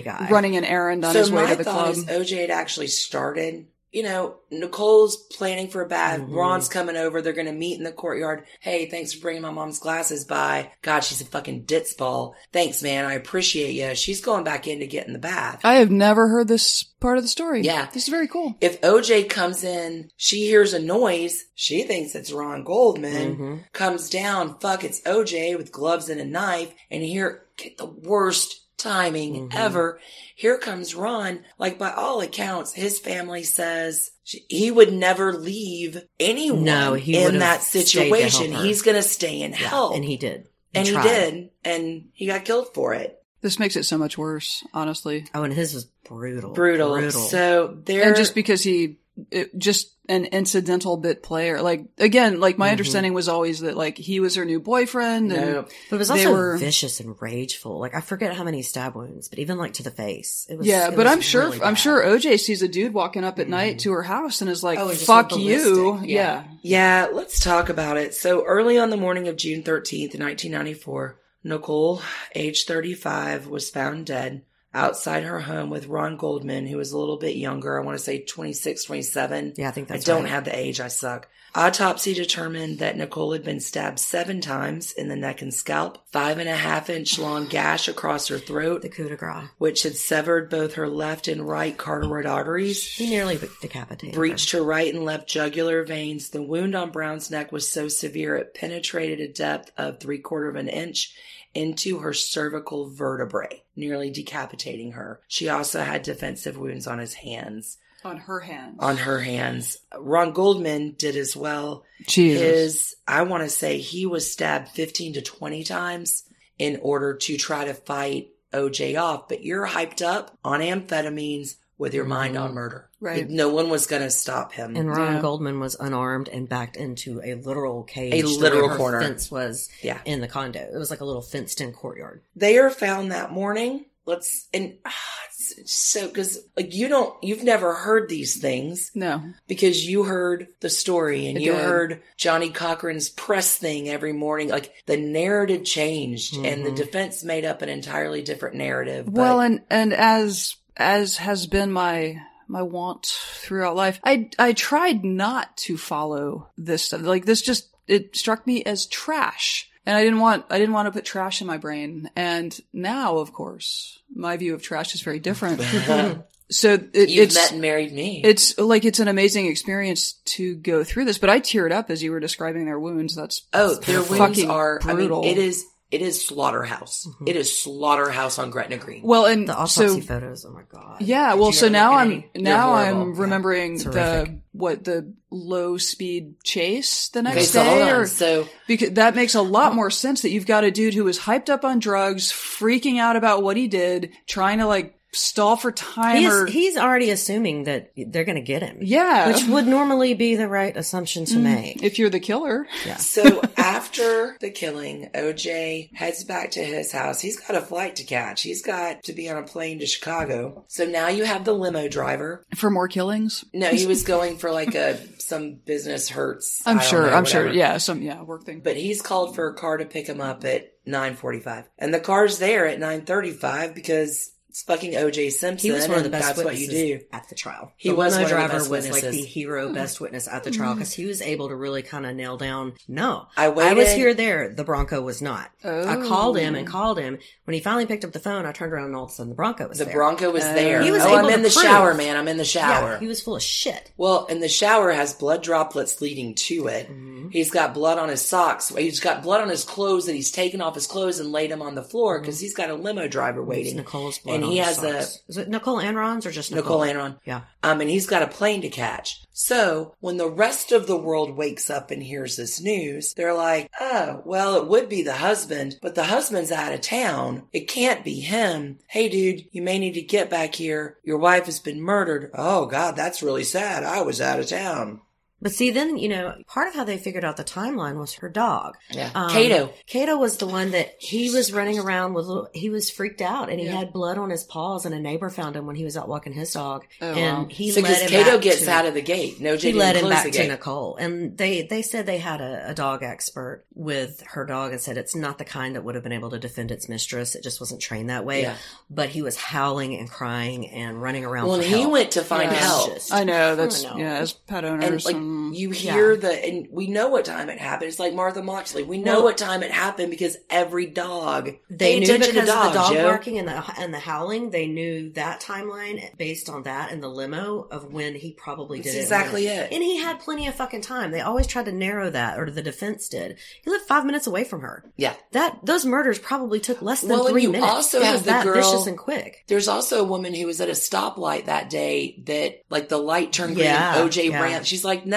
S3: guy.
S8: running an errand on
S7: so
S8: his way
S7: my
S8: to the club.
S7: is OJ had actually started. You know, Nicole's planning for a bath.
S3: Mm-hmm.
S7: Ron's coming over. They're going to meet in the courtyard. Hey, thanks for bringing my mom's glasses by. God, she's a fucking ditz ball. Thanks, man. I appreciate you. She's going back in to get in the bath.
S8: I have never heard this part of the story.
S7: Yeah.
S8: this is very cool.
S7: If OJ comes in, she hears a noise. She thinks it's Ron Goldman. Comes down. Fuck, it's OJ with gloves and a knife. And here, get the worst timing
S3: Mm-hmm.
S7: ever. Here comes Ron. Like by all accounts, his family says she- he would never leave anyone
S3: No, he
S7: in that
S3: stayed to
S7: situation. He's going to stay and
S3: Yeah,
S7: help.
S3: and he did.
S7: and he
S3: tried.
S7: did. And he got killed for it.
S8: This makes it so much worse, honestly.
S3: Oh, and his was brutal.
S7: Brutal.
S3: Brutal.
S7: So there.
S8: And just because he, it, just an incidental bit player. Like, again, like my
S3: Mhm.
S8: understanding was always that like he was her new boyfriend and
S7: No.
S3: But it was
S8: they
S3: also
S8: were-
S3: vicious and rageful. Like I forget how many stab wounds, but even like to the face. It was
S8: yeah,
S3: it
S8: but
S3: was
S8: I'm sure,
S3: really
S8: I'm sure OJ sees a dude walking up at night to her house and is like,
S3: Oh,
S8: fuck
S3: went
S8: you.
S3: ballistic.
S8: Yeah.
S7: Yeah, let's talk about it. So early on the morning of June 13th, 1994, Nicole, age 35, was found dead outside her home with Ron Goldman, who was a little bit younger. I want to say 26, 27.
S3: Yeah, I think that's
S7: I don't
S3: right.
S7: have the age. I suck. Autopsy determined that Nicole had been stabbed seven times in the neck and scalp, five and a half inch long gash across her throat,
S3: the coup de grace.
S7: which had severed both her left and right carotid arteries
S3: He nearly decapitated.
S7: breached her right and left jugular veins. The wound on Brown's neck was so severe it penetrated a depth of three quarter of an inch into her cervical vertebrae, nearly decapitating her. She also had defensive wounds on his hands,
S8: On her hands.
S7: on her hands. Ron Goldman did as well.
S8: Jesus.
S7: His, I want to say he was stabbed 15 to 20 times in order to try to fight OJ off, but you're hyped up on amphetamines with your mind on mm-hmm. murder.
S8: Right.
S7: No one was going to stop him.
S3: And Ron
S8: Yeah.
S3: Goldman was unarmed and backed into a literal cage.
S7: A literal corner.
S3: Fence was
S7: Yeah.
S3: in the condo. It was like a little fenced-in courtyard.
S7: they are found that morning. Let's and ah, it's it's so because like you don't you've never heard these things
S8: no.
S7: because you heard the story and
S8: I
S7: you
S8: did.
S7: heard Johnnie Cochran's press thing every morning. Like the narrative changed and the defense made up an entirely different narrative. but-
S8: Well, and and as as has been my my want throughout life, I I tried not to follow this stuff. Like this, just it struck me as trash, and I didn't want I didn't want to put trash in my brain. And now, of course, my view of trash is very different. so it,
S7: you've
S8: it's
S7: met and married me.
S8: it's like it's an amazing experience to go through this. But I teared up as you were describing their wounds. That's
S7: oh, their wounds
S8: fucking
S7: are.
S8: brutal.
S7: I mean, it is. It is slaughterhouse. Mm-hmm. It is slaughterhouse on Gretna Green.
S8: well, and
S3: The autopsy
S8: so
S3: photos. Oh my god.
S8: Yeah,
S3: Did
S8: well,
S3: you
S8: so now I'm
S3: any?
S8: now I'm
S7: horrible. Yeah.
S8: remembering the what the low speed chase the next
S7: Okay,
S8: day,
S7: hold on.
S8: or
S7: So
S8: because that makes a lot more sense that you've got a dude who was hyped up on drugs, freaking out about what he did, trying to like stall for time
S3: He's,
S8: or
S3: he's already assuming that they're going to get him.
S8: yeah,
S3: Which would normally be the right assumption to mm, make.
S8: if you're the killer.
S7: So after the killing, OJ heads back to his house. He's got a flight to catch. He's got to be on a plane to Chicago. So now you have the limo driver.
S8: For more killings,
S7: No, he was going for like a some business Hertz.
S8: I'm sure.
S7: know,
S8: I'm sure. Yeah, some yeah work thing.
S7: But he's called for a car to pick him up at 9:45, and the car's there at 9:35 because it's fucking OJ Simpson.
S3: He was one of the best
S7: That's what you do.
S3: at the trial.
S7: He
S3: the
S7: was one of the
S3: driver
S7: best
S3: was like
S7: witnesses.
S3: the hero best witness at the trial because he was able to really kind of nail down. No,
S7: I
S3: was here there. The Bronco was not. I
S8: Oh.
S3: called him and called him. When he finally picked up the phone, I turned around and all of a sudden the Bronco was
S7: The
S3: there.
S7: The Bronco was there.
S3: He was
S7: oh, I'm in the
S3: prove-
S7: shower, man. I'm in the shower.
S3: Yeah, he was full of shit.
S7: Well, and the shower has blood droplets leading to it.
S3: Mm-hmm.
S7: He's got blood on his socks. He's got blood on his clothes that he's taken off his clothes and laid him on the floor because he's got a limo driver waiting.
S3: Mm-hmm. Nicole's blood
S7: he has a
S3: socks. Is it Nicole and Ron's or just Nicole?
S7: Nicole and Ron.
S3: Yeah.
S7: Um, and he's got a plane to catch. So when the rest of the world wakes up and hears this news, they're like, oh, well, it would be the husband, but the husband's out of town. It can't be him. Hey, dude, you may need to get back here. Your wife has been murdered. Oh, God, that's really sad. I was out of town.
S3: But see, then, you know, part of how they figured out the timeline was her dog.
S7: Yeah.
S3: Um,
S7: Kato.
S3: Kato was the one that he was running around with, little, he was freaked out and he
S8: Yeah.
S3: had blood on his paws and a neighbor found him when he was out walking his dog.
S8: Oh,
S3: and
S8: wow.
S3: he
S7: So
S3: led him
S7: Kato
S3: back
S7: gets
S3: to,
S7: out of the gate. No,
S3: he
S7: Jay
S3: led him back
S7: the
S3: to
S7: gate.
S3: Nicole. And they, they said they had a, a dog expert with her dog and said it's not the kind that would have been able to defend its mistress. It just wasn't trained that way.
S7: Yeah.
S3: But he was howling and crying and running around
S7: Well,
S3: for
S7: he
S3: help.
S7: went to find
S8: Yeah.
S7: help.
S3: Just-
S8: I know that's
S3: I know.
S8: yeah. As pet owners,
S7: And like Um, you hear the, and we know what time it happened. It's like Martha Moxley. We know
S3: Well-
S7: what time it happened because every dog.
S3: They knew because
S7: dogs,
S3: of the dog barking and the and the howling. They knew that timeline based on that and the limo of when he probably did
S7: That's
S3: it.
S7: exactly it.
S3: And he had plenty of fucking time. They always tried to narrow that, or the defense did. He lived five minutes away from her.
S7: Yeah.
S3: That those murders probably took less than
S7: Well, and
S3: three
S7: you
S3: minutes.
S7: also have the
S3: that
S7: girl-
S3: vicious and quick.
S7: There's also a woman who was at a stoplight that day that, like, the light turned green.
S3: Yeah,
S7: OJ
S3: yeah.
S7: ran. She's like, no,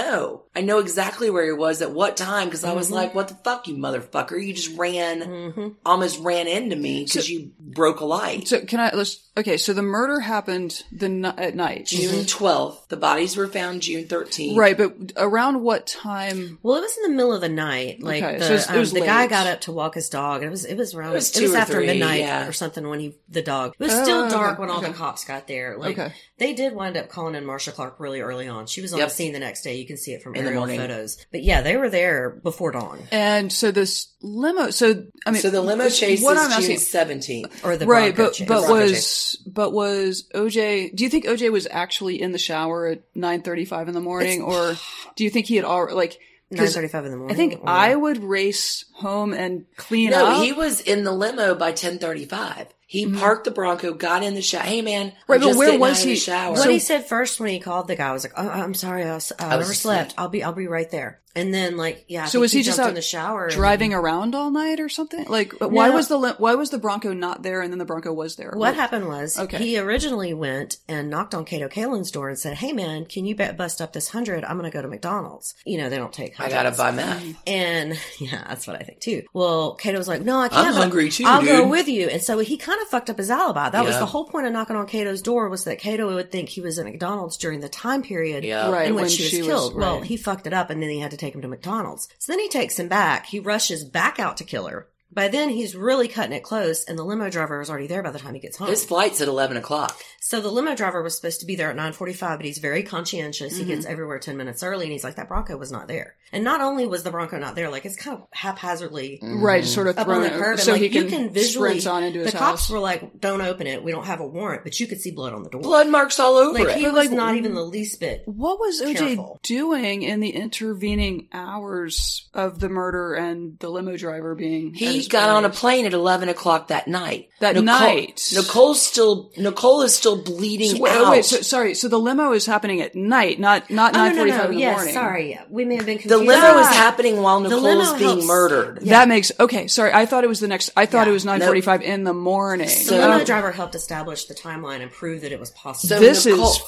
S7: I know exactly where he was at what time because I was
S3: Mhm.
S7: like, what the fuck, you motherfucker? You just ran,
S3: Mm-hmm.
S7: almost ran into me because you broke a light.
S8: So can I let's okay? So the murder happened the ni- at night,
S7: June 12th. The bodies were found June 13th.
S8: right? But around what time?
S3: Well, it was in the middle of the night. Like
S8: Okay,
S3: the,
S8: so it was- it
S3: um,
S8: was
S3: the guy got up to walk his dog, and it was it was around
S7: It was
S3: it was
S7: or
S3: after
S7: three,
S3: midnight
S7: yeah.
S3: or something when he the dog. It was
S8: Oh,
S3: still
S8: okay,
S3: dark when all
S8: okay.
S3: the cops got there. Like
S8: Okay.
S3: they did wind up calling in Marcia Clark really early on. She was on
S7: Yep.
S3: the scene the next day. You can see it from
S7: In the
S3: aerial
S7: morning.
S3: photos. But yeah, they were there before dawn.
S8: And so this limo. So I mean,
S7: so the limo chase
S8: What
S7: is
S8: I'm
S7: June
S8: asking,
S7: 17th.
S3: Or the
S8: right? But
S3: chase.
S8: but was
S3: chase.
S8: but was OJ? Do you think OJ was actually in the shower at nine thirty five in the morning, or do you think he had already like?
S3: 9:35 in the morning?
S8: I think
S3: or-
S8: I would race home and clean
S7: No,
S8: up.
S7: he was in the limo by 1035. He mm-hmm. parked the Bronco, got in the shower. Hey man,
S8: Right,
S7: I'm
S8: but
S7: just
S8: where was
S7: out of the
S8: he-
S7: shower.
S3: What he said first when he called the guy was like, oh, "I'm sorry, I, was, I,
S7: was
S3: never slept.
S7: asleep.
S3: I'll be, I'll be right there." And then, like, yeah, I
S8: so was he, just out
S3: in the shower, and-
S8: driving around all night or something? Like, why was the why was the Bronco not there and then the Bronco was there?
S3: What happened was
S8: Okay.
S3: he originally went and knocked on Kato Kaelin's door and said, "Hey man, can you bet bust up this hundred? I'm going to go to McDonald's. You know they don't take.
S7: I gotta buy meth. Mm.
S3: And yeah, that's what I think too. Well, Kato was like, "No, I can't.
S7: I'm hungry too,
S3: I'll go with you." And so he kind of fucked up his alibi. That was the whole point of knocking on Kato's door was that Kato would think he was at McDonald's during the time period
S7: Yeah.
S8: Right,
S3: in which
S8: when
S3: she was
S8: she was-
S3: killed. Well, he fucked it up, and then he had to take him to McDonald's. So then he takes him back. He rushes back out to kill her. By then, he's really cutting it close, and the limo driver is already there by the time he gets home.
S7: His flight's at 11 o'clock.
S3: So the limo driver was supposed to be there at 9:45, but he's very conscientious. He gets mm-hmm. everywhere 10 minutes early and he's like that Bronco was not there. And not only was the Bronco not there, like it's kind of haphazardly mm-hmm.
S8: right? Sort of
S3: up on
S8: thrown
S3: the
S8: it
S3: curb and
S8: so
S3: like
S8: he
S3: you
S8: can,
S3: can visually
S8: sprint on into his
S3: The cops were like, "Don't open it. We don't have a warrant." But you could see blood on the door.
S7: Blood marks all over
S3: like
S7: it.
S3: he
S8: But,
S3: was
S8: like,
S3: not even the least bit.
S8: What was OJ
S3: Careful.
S8: doing in the intervening hours of the murder and the limo driver being?
S7: He
S8: his
S7: got on a plane at 11 o'clock that night.
S8: That
S7: Nicole,
S8: night.
S7: Nicole's still, Nicole is still bleeding
S8: So, wait,
S7: out.
S8: wait, so, sorry. So the limo is happening at night, not not
S3: Oh,
S8: nine
S3: no,
S8: forty
S3: no,
S8: five
S3: no.
S8: in the
S3: Yes,
S8: morning.
S3: sorry. We may have been confused.
S7: the
S3: confused.
S7: limo is
S3: Ah.
S7: happening while
S3: The
S7: Nicole's being
S3: helps-
S7: murdered.
S3: Yeah.
S8: That makes okay. Sorry, I thought it was the next. I thought
S3: Yeah.
S8: it was nine forty five in the morning.
S7: So, the
S3: limo
S8: Oh,
S3: driver helped establish the timeline and prove that it was possible.
S7: So
S8: this
S7: Nicole-
S8: is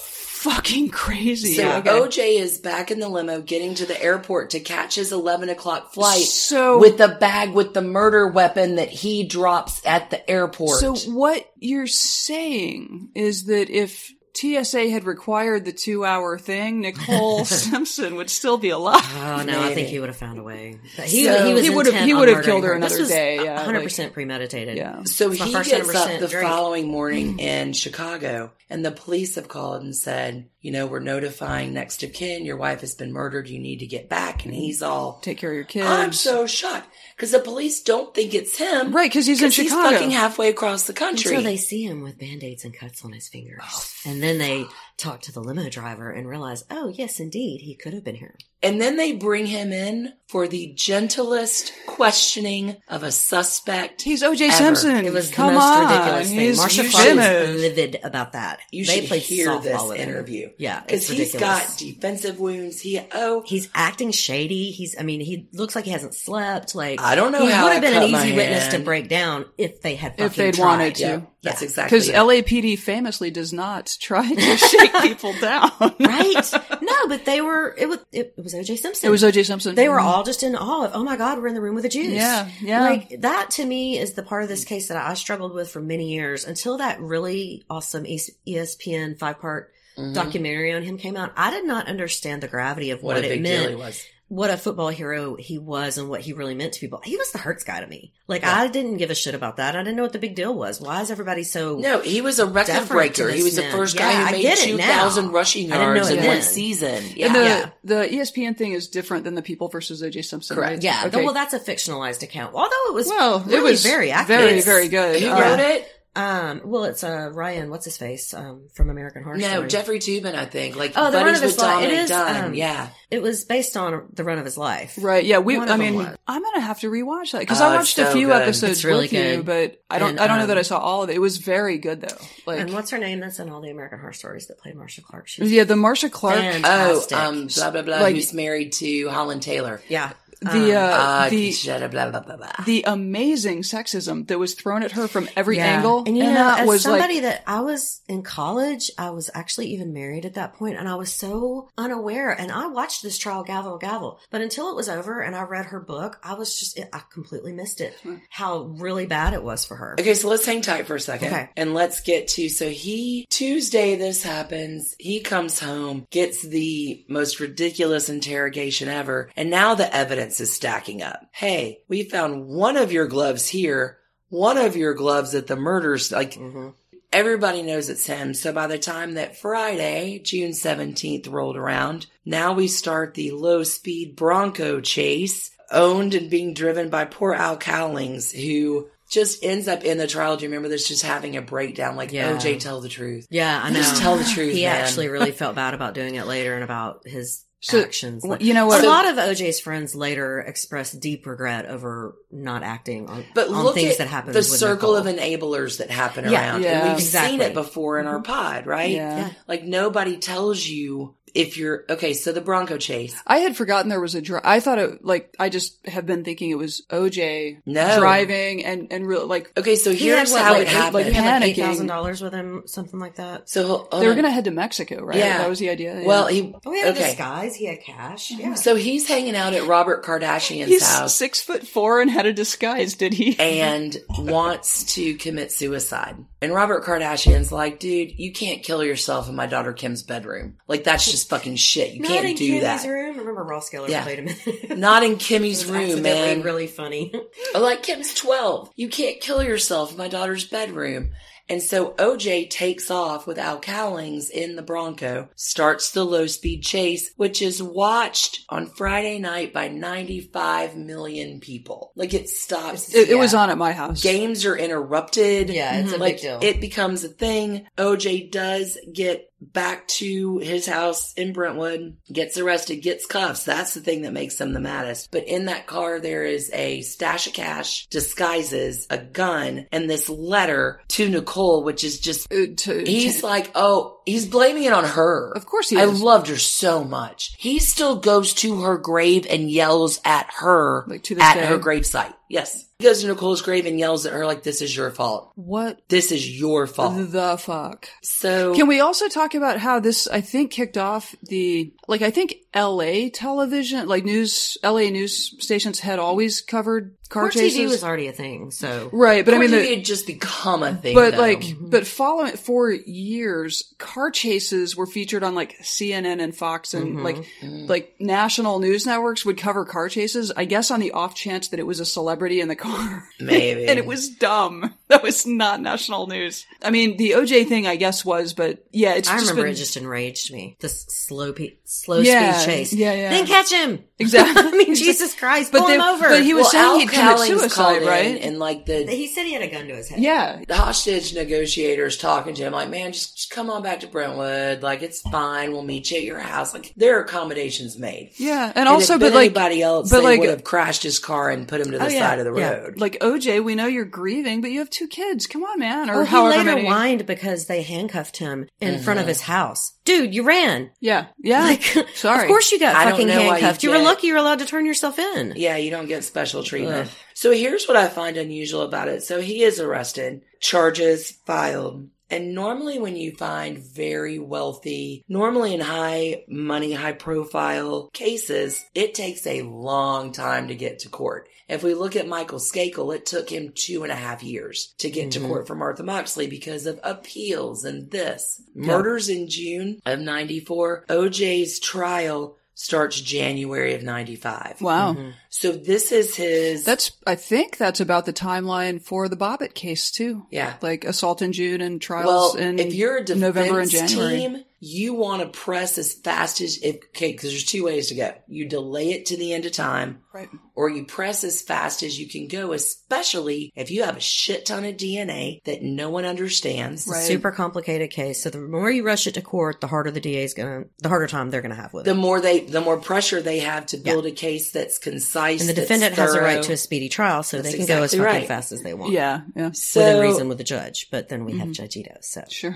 S8: fucking crazy.
S7: So
S8: Yeah, okay.
S7: OJ is back in the limo getting to the airport to catch his 11 o'clock flight
S8: So-
S7: with the bag with the murder weapon that he drops at the airport.
S8: So what you're saying is that if TSA had required the two hour thing, Nicole Simpson would still be alive.
S3: Oh no, I think he would have found a way. He,
S7: So-
S3: he was
S8: He would've- he would've killed her another
S3: This was
S8: day, yeah,
S3: 100 percent premeditated.
S8: Yeah.
S7: So he gets up the
S3: drink.
S7: following morning in Chicago, and the police have called and said, you know, we're notifying next of kin. Your wife has been murdered. You need to get back. And he's all,
S8: Take care of your kids.
S7: I'm so shocked because the police don't think it's him,
S8: Right, because he's in
S7: He's
S8: Chicago.
S7: fucking halfway across the country.
S3: Until they see him with band-aids and cuts on his fingers.
S8: Oh,
S3: and then they talk to the limo driver and realize, oh yes, indeed, he could have been here.
S7: And then they bring him in for the gentlest questioning of a suspect.
S8: He's OJ. Simpson.
S3: It was
S8: Come
S3: the most
S8: on.
S3: ridiculous thing.
S8: He's
S3: Marcia
S7: you
S3: Clark was livid about that.
S7: You
S3: they
S7: should
S3: played
S7: hear this
S3: with him.
S7: interview.
S3: Yeah,
S7: because he's got defensive wounds. He oh,
S3: He's acting shady. He's, I mean, he looks like he hasn't slept. Like
S7: I don't know
S3: He
S7: how
S3: would have been an easy witness to break down if they had fucking
S8: If they'd
S3: tried.
S8: wanted to.
S7: yeah, that's exactly
S8: Because. LAPD famously does not try to shake people down.
S3: right? No, but they were. It was. It, was OJ Simpson.
S8: It was OJ Simpson.
S3: They were all just in awe of. Oh my God, we're in the room with the Juice.
S8: Yeah, yeah.
S3: Like that to me is the part of this case that I struggled with for many years until that really awesome ESPN five part documentary on him came out. I did not understand the gravity of
S7: Mm-hmm. What
S3: what, it meant.
S7: He was.
S3: What a football hero he was and what he really meant to people. He was the Hertz guy to me. Like I didn't give a shit about that. I didn't know what the big deal was. Why is everybody so
S7: No, he was a record breaker. He
S3: this
S7: was the first
S3: Yeah,
S7: guy
S3: I
S7: who made
S3: two thousand it
S7: two rushing
S3: I didn't know
S7: yards
S3: it
S7: in one
S3: then.
S7: season. Yeah,
S8: And the
S3: Yeah.
S8: the ESPN thing is different than the People versus OJ Simpson.
S7: Correct.
S8: right?
S3: Yeah,
S8: Okay.
S3: well, that's a fictionalized account. Although it was
S8: Well,
S3: really
S8: it was
S3: very accurate.
S8: very, very good.
S7: Who
S8: Uh,
S7: wrote it?
S3: Um, well, it's uh Ryan, what's his face, um, from American Horror
S7: No,
S3: Story.
S7: Jeffrey Toobin, I think. Like
S3: Oh, the run of his life. It is.
S7: Dunne.
S3: um,
S7: yeah.
S3: it was based on the run of his life.
S8: Right. Yeah. We.
S3: One
S8: I mean,
S3: was.
S8: I'm gonna have to rewatch that because
S7: Oh,
S8: I
S7: it's
S8: watched a few
S7: good.
S8: episodes
S3: It's really
S8: with you, but I don't.
S3: And,
S8: I don't know
S3: um,
S8: that I saw all of it. It was very good though. Like,
S3: and what's her name that's in all the American Horror Stories that played Marcia Clark? She was
S8: yeah, the Marcia Clark.
S3: fantastic.
S7: Oh, um, blah blah blah.
S8: Like-
S7: who's married to Holland Taylor?
S3: yeah.
S8: The uh,
S7: Uh,
S8: the
S7: blah, blah, blah, blah, blah.
S8: the amazing sexism that was thrown at her from every
S3: Yeah.
S8: angle,
S3: And you know,
S8: that
S3: as
S8: was
S3: somebody
S8: like,
S3: that I was in college, I was actually even married at that point, and I was so unaware. And I watched this trial gavel gavel, but until it was over and I read her book, I was just I completely missed it. How really bad it was for her.
S7: Okay, so let's hang tight for a second.
S3: Okay.
S7: And let's get to so he Tuesday this happens. He comes home, gets the most ridiculous interrogation ever, and now the evidence is stacking up. Hey, we found one of your gloves here, one of your gloves at the murders like mm-hmm. Everybody knows it's him. So by the time that Friday, June 17th rolled around, now we start the low speed Bronco chase owned and being driven by poor Al Cowlings who just ends up in the trial. Do you remember this? Just having a breakdown like
S3: Yeah.
S7: OJ tell the truth.
S3: Yeah, I know.
S7: Just tell the truth,
S3: He
S7: man.
S3: actually really felt bad about doing it later and about his
S8: So,
S3: actions.
S8: well, you know what?
S3: A lot of OJ's friends later expressed deep regret over not acting on,
S7: But
S3: on
S7: look
S3: things
S7: at
S3: that happened.
S7: the
S3: with
S7: circle
S3: Nicole.
S7: of enablers that happen
S3: Yeah,
S7: around.
S8: yeah.
S7: and we've
S3: Exactly.
S7: seen it before in our mm-hmm. pod, right?
S8: Yeah.
S3: Yeah.
S7: Like nobody tells you if you're okay. So the Bronco chase.
S8: I had forgotten there was a dri I thought it like I just have been thinking it was OJ
S7: No.
S8: driving and and real like
S7: Okay, so
S3: He
S7: here's
S3: what,
S7: how
S3: like,
S7: it
S3: eight-
S7: happened.
S3: He had like
S8: Panicking.
S3: eight thousand dollars with him, something like that.
S7: so hold
S8: they were gonna head to Mexico, right?
S7: Yeah.
S8: that was the idea. yeah.
S7: Well, he
S3: Oh, he had a
S7: okay.
S3: disguise. He had cash. Yeah.
S7: So he's hanging out at Robert Kardashian's
S8: he's
S7: house
S8: six foot four and had a disguise. Did he?
S7: and wants to commit suicide. And Robert Kardashian's like, dude, you can't kill yourself in my daughter Kim's bedroom. Like that's just fucking shit. You
S3: Not
S7: can't
S3: in
S7: do
S3: Kimmy's
S7: that.
S3: room. Remember Ross Geller
S7: Yeah.
S3: played him in
S7: Not in Kimmy's
S3: It was
S7: room,
S3: accidentally
S7: man.
S3: Really funny.
S7: Like Kim's 12. You can't kill yourself in my daughter's bedroom. And so OJ takes off with Al Cowlings in the Bronco, starts the low speed chase, which is watched on Friday night by 95 million people. Like it stops.
S8: It, it was on at my house.
S7: Games are interrupted.
S3: Yeah, it's a mhm.
S7: like,
S3: big deal.
S7: It becomes a thing. OJ does get back to his house in Brentwood, gets arrested, gets cuffs. That's the thing that makes him the maddest. But in that car, there is a stash of cash, disguises, a gun, and this letter to Nicole, which is just,
S8: Uh, to-
S7: he's
S8: to-
S7: like, oh, he's blaming it on her.
S8: Of course he
S7: I loved her so much. He still goes to her grave and yells at her
S8: Like,
S7: at
S8: day?
S7: her gravesite. Yes. He goes to Nicole's grave and yells at her like, this is your fault.
S8: what
S7: This is your fault.
S8: the fuck?
S7: So
S8: Can we also talk about how this, I think, kicked off the, like, I think LA television, like news, LA news stations had always covered car
S3: Court
S8: chases.
S3: TV was already a thing, so
S8: right, but I mean,
S7: Court
S8: the,
S7: TV had just become a thing.
S8: but
S7: though.
S8: like, but following for years, car chases were featured on like CNN and Fox and
S3: Mm-hmm.
S8: like, like national news networks would cover car chases. I guess on the off chance that it was a celebrity in the car.
S7: Maybe.
S8: and it was dumb. That was not national news. I mean, the OJ thing, I guess, was, but yeah, it's
S3: I
S8: just
S3: remember
S8: been-
S3: it just enraged me. This slow, pe- slow
S8: Yeah,
S3: speed chase.
S8: yeah, yeah.
S3: Then catch him.
S8: Exactly.
S3: I mean, Jesus Christ,
S8: But
S3: pull
S8: they-
S3: him over.
S8: but he was
S7: well,
S8: saying he'd commit
S7: Cowlings
S8: suicide,
S7: called in
S8: right?
S7: And like the
S3: he said he had a gun to his head.
S8: yeah.
S7: the hostage negotiators talking to him, like, man, just, just come on back to Brentwood. Like, it's fine. We'll meet you at your house. Like, there are accommodations made.
S8: Yeah, and also,
S7: if
S8: but like,
S7: anybody else,
S8: but
S7: they
S8: like,
S7: would have crashed his car and put him to the
S3: Oh, yeah,
S7: side of the
S3: yeah.
S7: road.
S8: like OJ, we know you're grieving, but you have two kids. Come on, man. Or
S3: Oh, he
S8: however
S3: later
S8: many.
S3: whined because they handcuffed him in
S7: Mm-hmm.
S3: front of his house. Dude, you ran.
S8: Yeah, yeah.
S3: Like,
S8: Sorry.
S3: Of course you got
S7: I
S3: fucking
S7: know why you
S3: handcuffed. You, were lucky you were allowed to turn yourself in.
S7: Yeah, you don't get special treatment. So here's what I find unusual about it. So he is arrested, charges filed. And normally when you find very wealthy, normally in high money, high profile cases, it takes a long time to get to court. If we look at Michael Skakel, it took him two and a half years to get to mm-hmm. court for Martha Moxley because of appeals and this. Murders in June of 94. OJ's trial starts January of 95.
S8: Wow. Mm-hmm.
S7: So this is his.
S8: That's, I think that's about the timeline for the Bobbitt case too.
S7: Yeah.
S8: Like assault in June and trials
S7: well.
S8: in
S7: if you're a defense
S8: November and January.
S7: team, you want to press as fast as if okay, because there's two ways to go. You delay it to the end of time,
S8: Right.
S7: or you press as fast as you can go, especially if you have a shit ton of DNA that no one understands.
S3: It's a super complicated case. So the more you rush it to court, the harder the DA is gonna, the harder time they're gonna have with it The
S7: more they, the more pressure they have to build a case that's concise.
S3: And the
S7: that's
S3: defendant has a right to a speedy trial, so
S7: That's
S3: they can go as fucking
S7: right.
S3: fast as they want.
S8: Yeah, yeah.
S7: So-
S3: Within reason with the judge. But then we have
S8: Mhm.
S3: Judge Ito, so.
S8: Sure.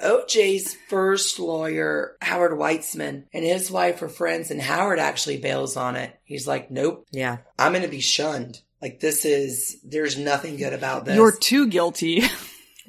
S7: OJ's first lawyer, Howard Weitzman, and his wife are friends, and Howard actually bails on it. He's like, nope,
S3: Yeah.
S7: I'm going to be shunned. Like, this is, there's nothing good about this.
S8: You're too guilty.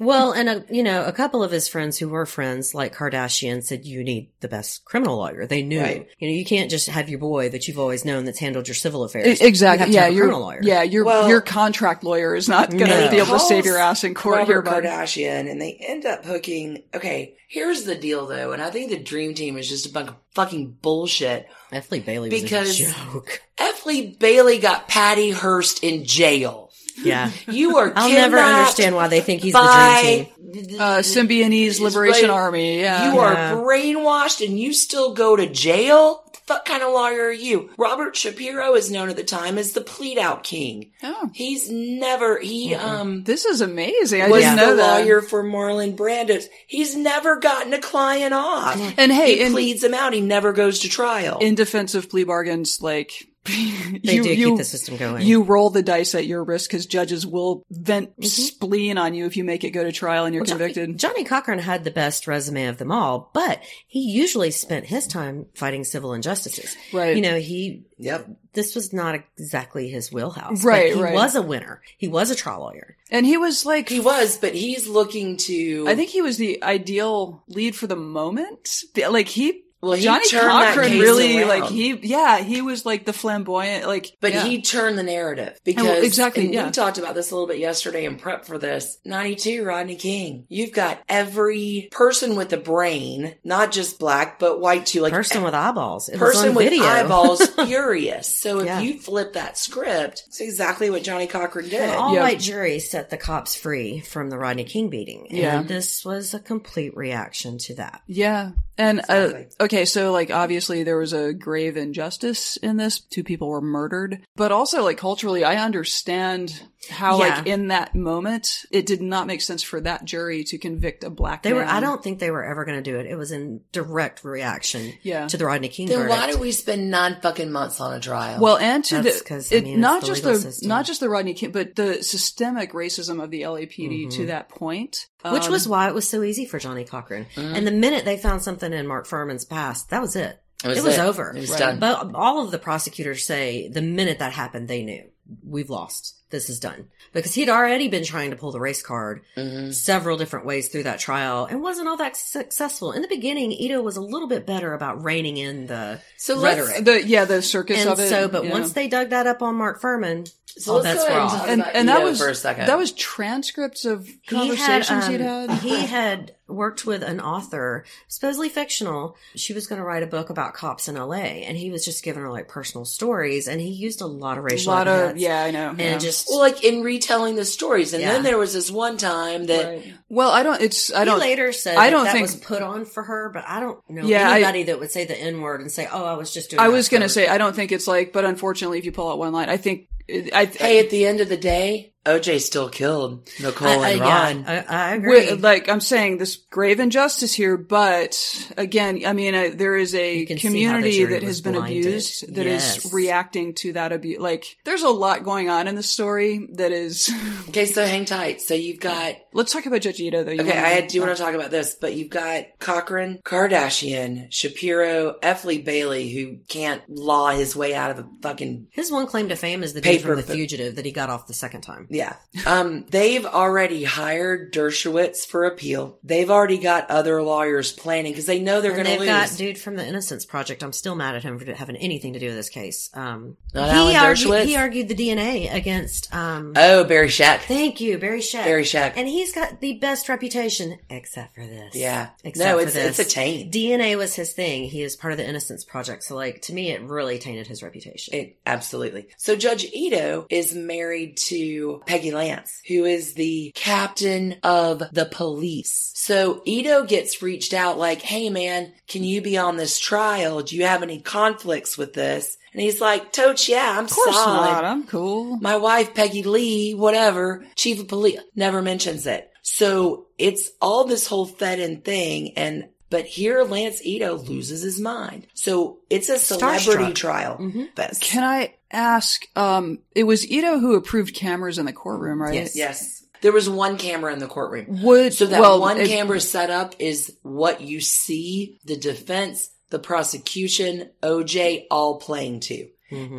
S3: Well, and a, you know, a couple of his friends who were friends, like Kardashian, said you need the best criminal lawyer. They knew,
S7: Right.
S3: you know, you can't just have your boy that you've always known that's handled your civil affairs.
S8: Exactly.
S3: You have to
S8: yeah,
S3: a
S8: your
S3: criminal lawyer.
S8: yeah, your
S7: Well-
S8: your contract lawyer is not going to
S3: No.
S8: be able to save your ass in court
S7: Robert
S8: here, bud.
S7: Kardashian, and they end up hooking. Okay, here's the deal, though, and I think the dream team is just a bunch of fucking bullshit.
S3: F. Lee Bailey was
S7: Because-
S3: a joke.
S7: F. Lee Bailey got Patty Hearst in jail.
S3: Yeah.
S7: You are.
S3: I'll never understand why they think he's the
S7: by
S3: dream team.
S8: Uh, Symbionese Liberation
S7: Right.
S8: Army. Yeah.
S7: You
S3: Yeah.
S7: are brainwashed and you still go to jail? What kind of lawyer are you? Robert Shapiro is known at the time as the plead out king.
S8: Oh.
S7: He's never, he, um,
S8: This is amazing. I
S7: was
S8: didn't
S7: the
S8: that.
S7: lawyer for Marlon Brandos. He's never gotten a client off.
S8: And hey,
S7: he
S8: in-
S7: pleads him out. He never goes to trial.
S8: In defense of plea bargains, like
S3: They
S8: you,
S3: do
S8: you,
S3: keep the system going.
S8: You roll the dice at your risk because judges will vent
S3: Mm-hmm.
S8: spleen on you if you make it go to trial and you're convicted.
S3: Johnnie Cochran had the best resume of them all, but he usually spent his time fighting civil injustices.
S8: Right.
S3: You know, he,
S7: Yep.
S3: this was not exactly his wheelhouse.
S8: Right,
S3: but He
S8: right.
S3: was a winner. He was a trial lawyer.
S8: And he was like,
S7: he was, but he's looking to.
S8: I think he was the ideal lead for the moment. The- Like he,
S7: Well, he
S8: Johnnie
S7: turned that
S8: Cochran
S7: case
S8: really
S7: around.
S8: like he, yeah, he was like the flamboyant, like,
S7: But
S8: yeah.
S7: he turned the narrative because
S8: well, exactly,
S7: And
S8: yeah.
S7: we talked about this a little bit yesterday in prep for this. Ninety-two, Rodney King. You've got every person with a brain, not just black but white too. Like
S3: Person with eyeballs. It was
S7: person
S3: on
S7: with
S3: video.
S7: eyeballs, furious. So if
S3: Yeah.
S7: you flip that script, it's exactly what Johnnie Cochran did.
S3: An all
S8: Yeah.
S3: white jury set the cops free from the Rodney King beating. And
S8: Yeah.
S3: this was a complete reaction to that.
S8: Yeah. And
S7: Exactly.
S8: uh, okay, so like obviously there was a grave injustice in this. Two people were murdered, but also like culturally, I understand how
S3: Yeah.
S8: like in that moment it did not make sense for that jury to convict a black
S3: They were. I don't think they were ever going to do it. It was in direct reaction
S8: Yeah.
S3: to the Rodney King
S7: then
S3: verdict.
S7: why do we spend nine fucking months on a trial?
S8: Well, and to
S3: That's
S8: the
S3: 'cause, I mean, it's
S8: not
S3: the
S8: just the
S3: system.
S8: not just the Rodney King, but the systemic racism of the LAPD to that point,
S3: Which
S8: Um,
S3: was why it was so easy for Johnnie Cochran. And the minute they found something in Mark Fuhrman's past, that was it.
S7: It was it.
S3: over.
S7: It was done.
S3: But all of the prosecutors say the minute that happened, they knew we've lost. This is done because he'd already been trying to pull the race card
S7: Mm-hmm.
S3: several different ways through that trial and wasn't all that successful. In the beginning, Ito was a little bit better about reining in the
S7: So
S3: rhetoric.
S8: the yeah the circus
S3: and
S8: of it.
S3: so, but
S8: yeah.
S3: once they dug that up on Mark Fuhrman,
S7: So
S3: all
S7: let's
S3: bets
S7: go
S3: were
S7: ahead and
S8: and and that was
S7: for a second.
S8: that was transcripts of
S3: He
S8: conversations
S3: had,
S8: he'd
S3: um,
S8: had.
S3: he had worked with an author, supposedly fictional. She was going to write a book about cops in LA, and he was just giving her like personal stories, and he used a lot of racial.
S8: a lot of yeah, I know.
S3: and
S8: yeah.
S3: just
S7: well, like in retelling the stories, and
S3: Yeah.
S7: then there was this one time that
S8: Right. Well, I don't. It's I don't.
S3: later said
S8: I don't
S3: that
S8: think.
S3: was put on for her, but I don't know
S8: Yeah, I-
S3: anybody that would say the N word and say, "Oh, I was just doing."
S8: I was gonna say I don't think it's like, but unfortunately, if you pull out one line, I think I.
S7: hey, at the end of the day, OJ still killed Nicole
S3: I, I,
S7: and
S3: yeah,
S7: Ron.
S3: I, I agree.
S8: Wi- like I'm saying, this grave injustice here, but again, I mean, uh, there is a
S3: You can see how the
S8: community that has been
S3: blinded.
S8: abused that is
S3: Yes.
S8: reacting to that abuse. Like, there's a lot going on in the story that is.
S7: okay, so hang tight. So you've got
S8: Let's talk about Judge Ito, though. You
S7: Okay, I do want to talk about this, but you've got Cochran, Kardashian, Shapiro, F. Lee Bailey, who can't law his way out of a fucking
S3: His one claim to fame is the dude
S7: Paper,
S3: from The Fugitive that he got off the second time.
S7: Yeah. Um, they've already hired Dershowitz for appeal. They've already got other lawyers planning because they know they're going to
S3: they've
S7: lose.
S3: got dude from the Innocence Project. I'm still mad at him for having anything to do with this case. Um,
S7: Not
S3: he argued, he argued the DNA against. Um,
S7: oh, Barry Scheck.
S3: thank you, Barry Scheck.
S7: Barry Scheck.
S3: and he's got the best reputation, except for this.
S7: Yeah.
S3: except
S7: No,
S3: for
S7: it's-
S3: this.
S7: it's a taint.
S3: DNA was his thing. He is part of the Innocence Project. So, like to me, it really tainted his reputation.
S7: It, absolutely. So Judge Ito is married to Peggy Lance, who is the captain of the police. So Ito gets reached out like, Hey man, can you be on this trial? Do you have any conflicts with this? And he's like, Toach, yeah, I'm
S8: Of course
S7: solid.
S8: not. I'm cool.
S7: My wife, Peggy Lee, whatever, chief of police, never mentions it. So it's all this whole fed in thing. And, but here Lance Ito loses his mind. So it's a celebrity
S3: Starstruck.
S7: trial. Mm-hmm. Fest.
S8: Can I ask? Um, it was Ito who approved cameras in the courtroom, right?
S3: Yes.
S7: Yes. There was one camera in the courtroom.
S8: Would
S7: So that
S8: well,
S7: one
S8: it-
S7: camera setup is what you see the defense, the prosecution, OJ all playing to.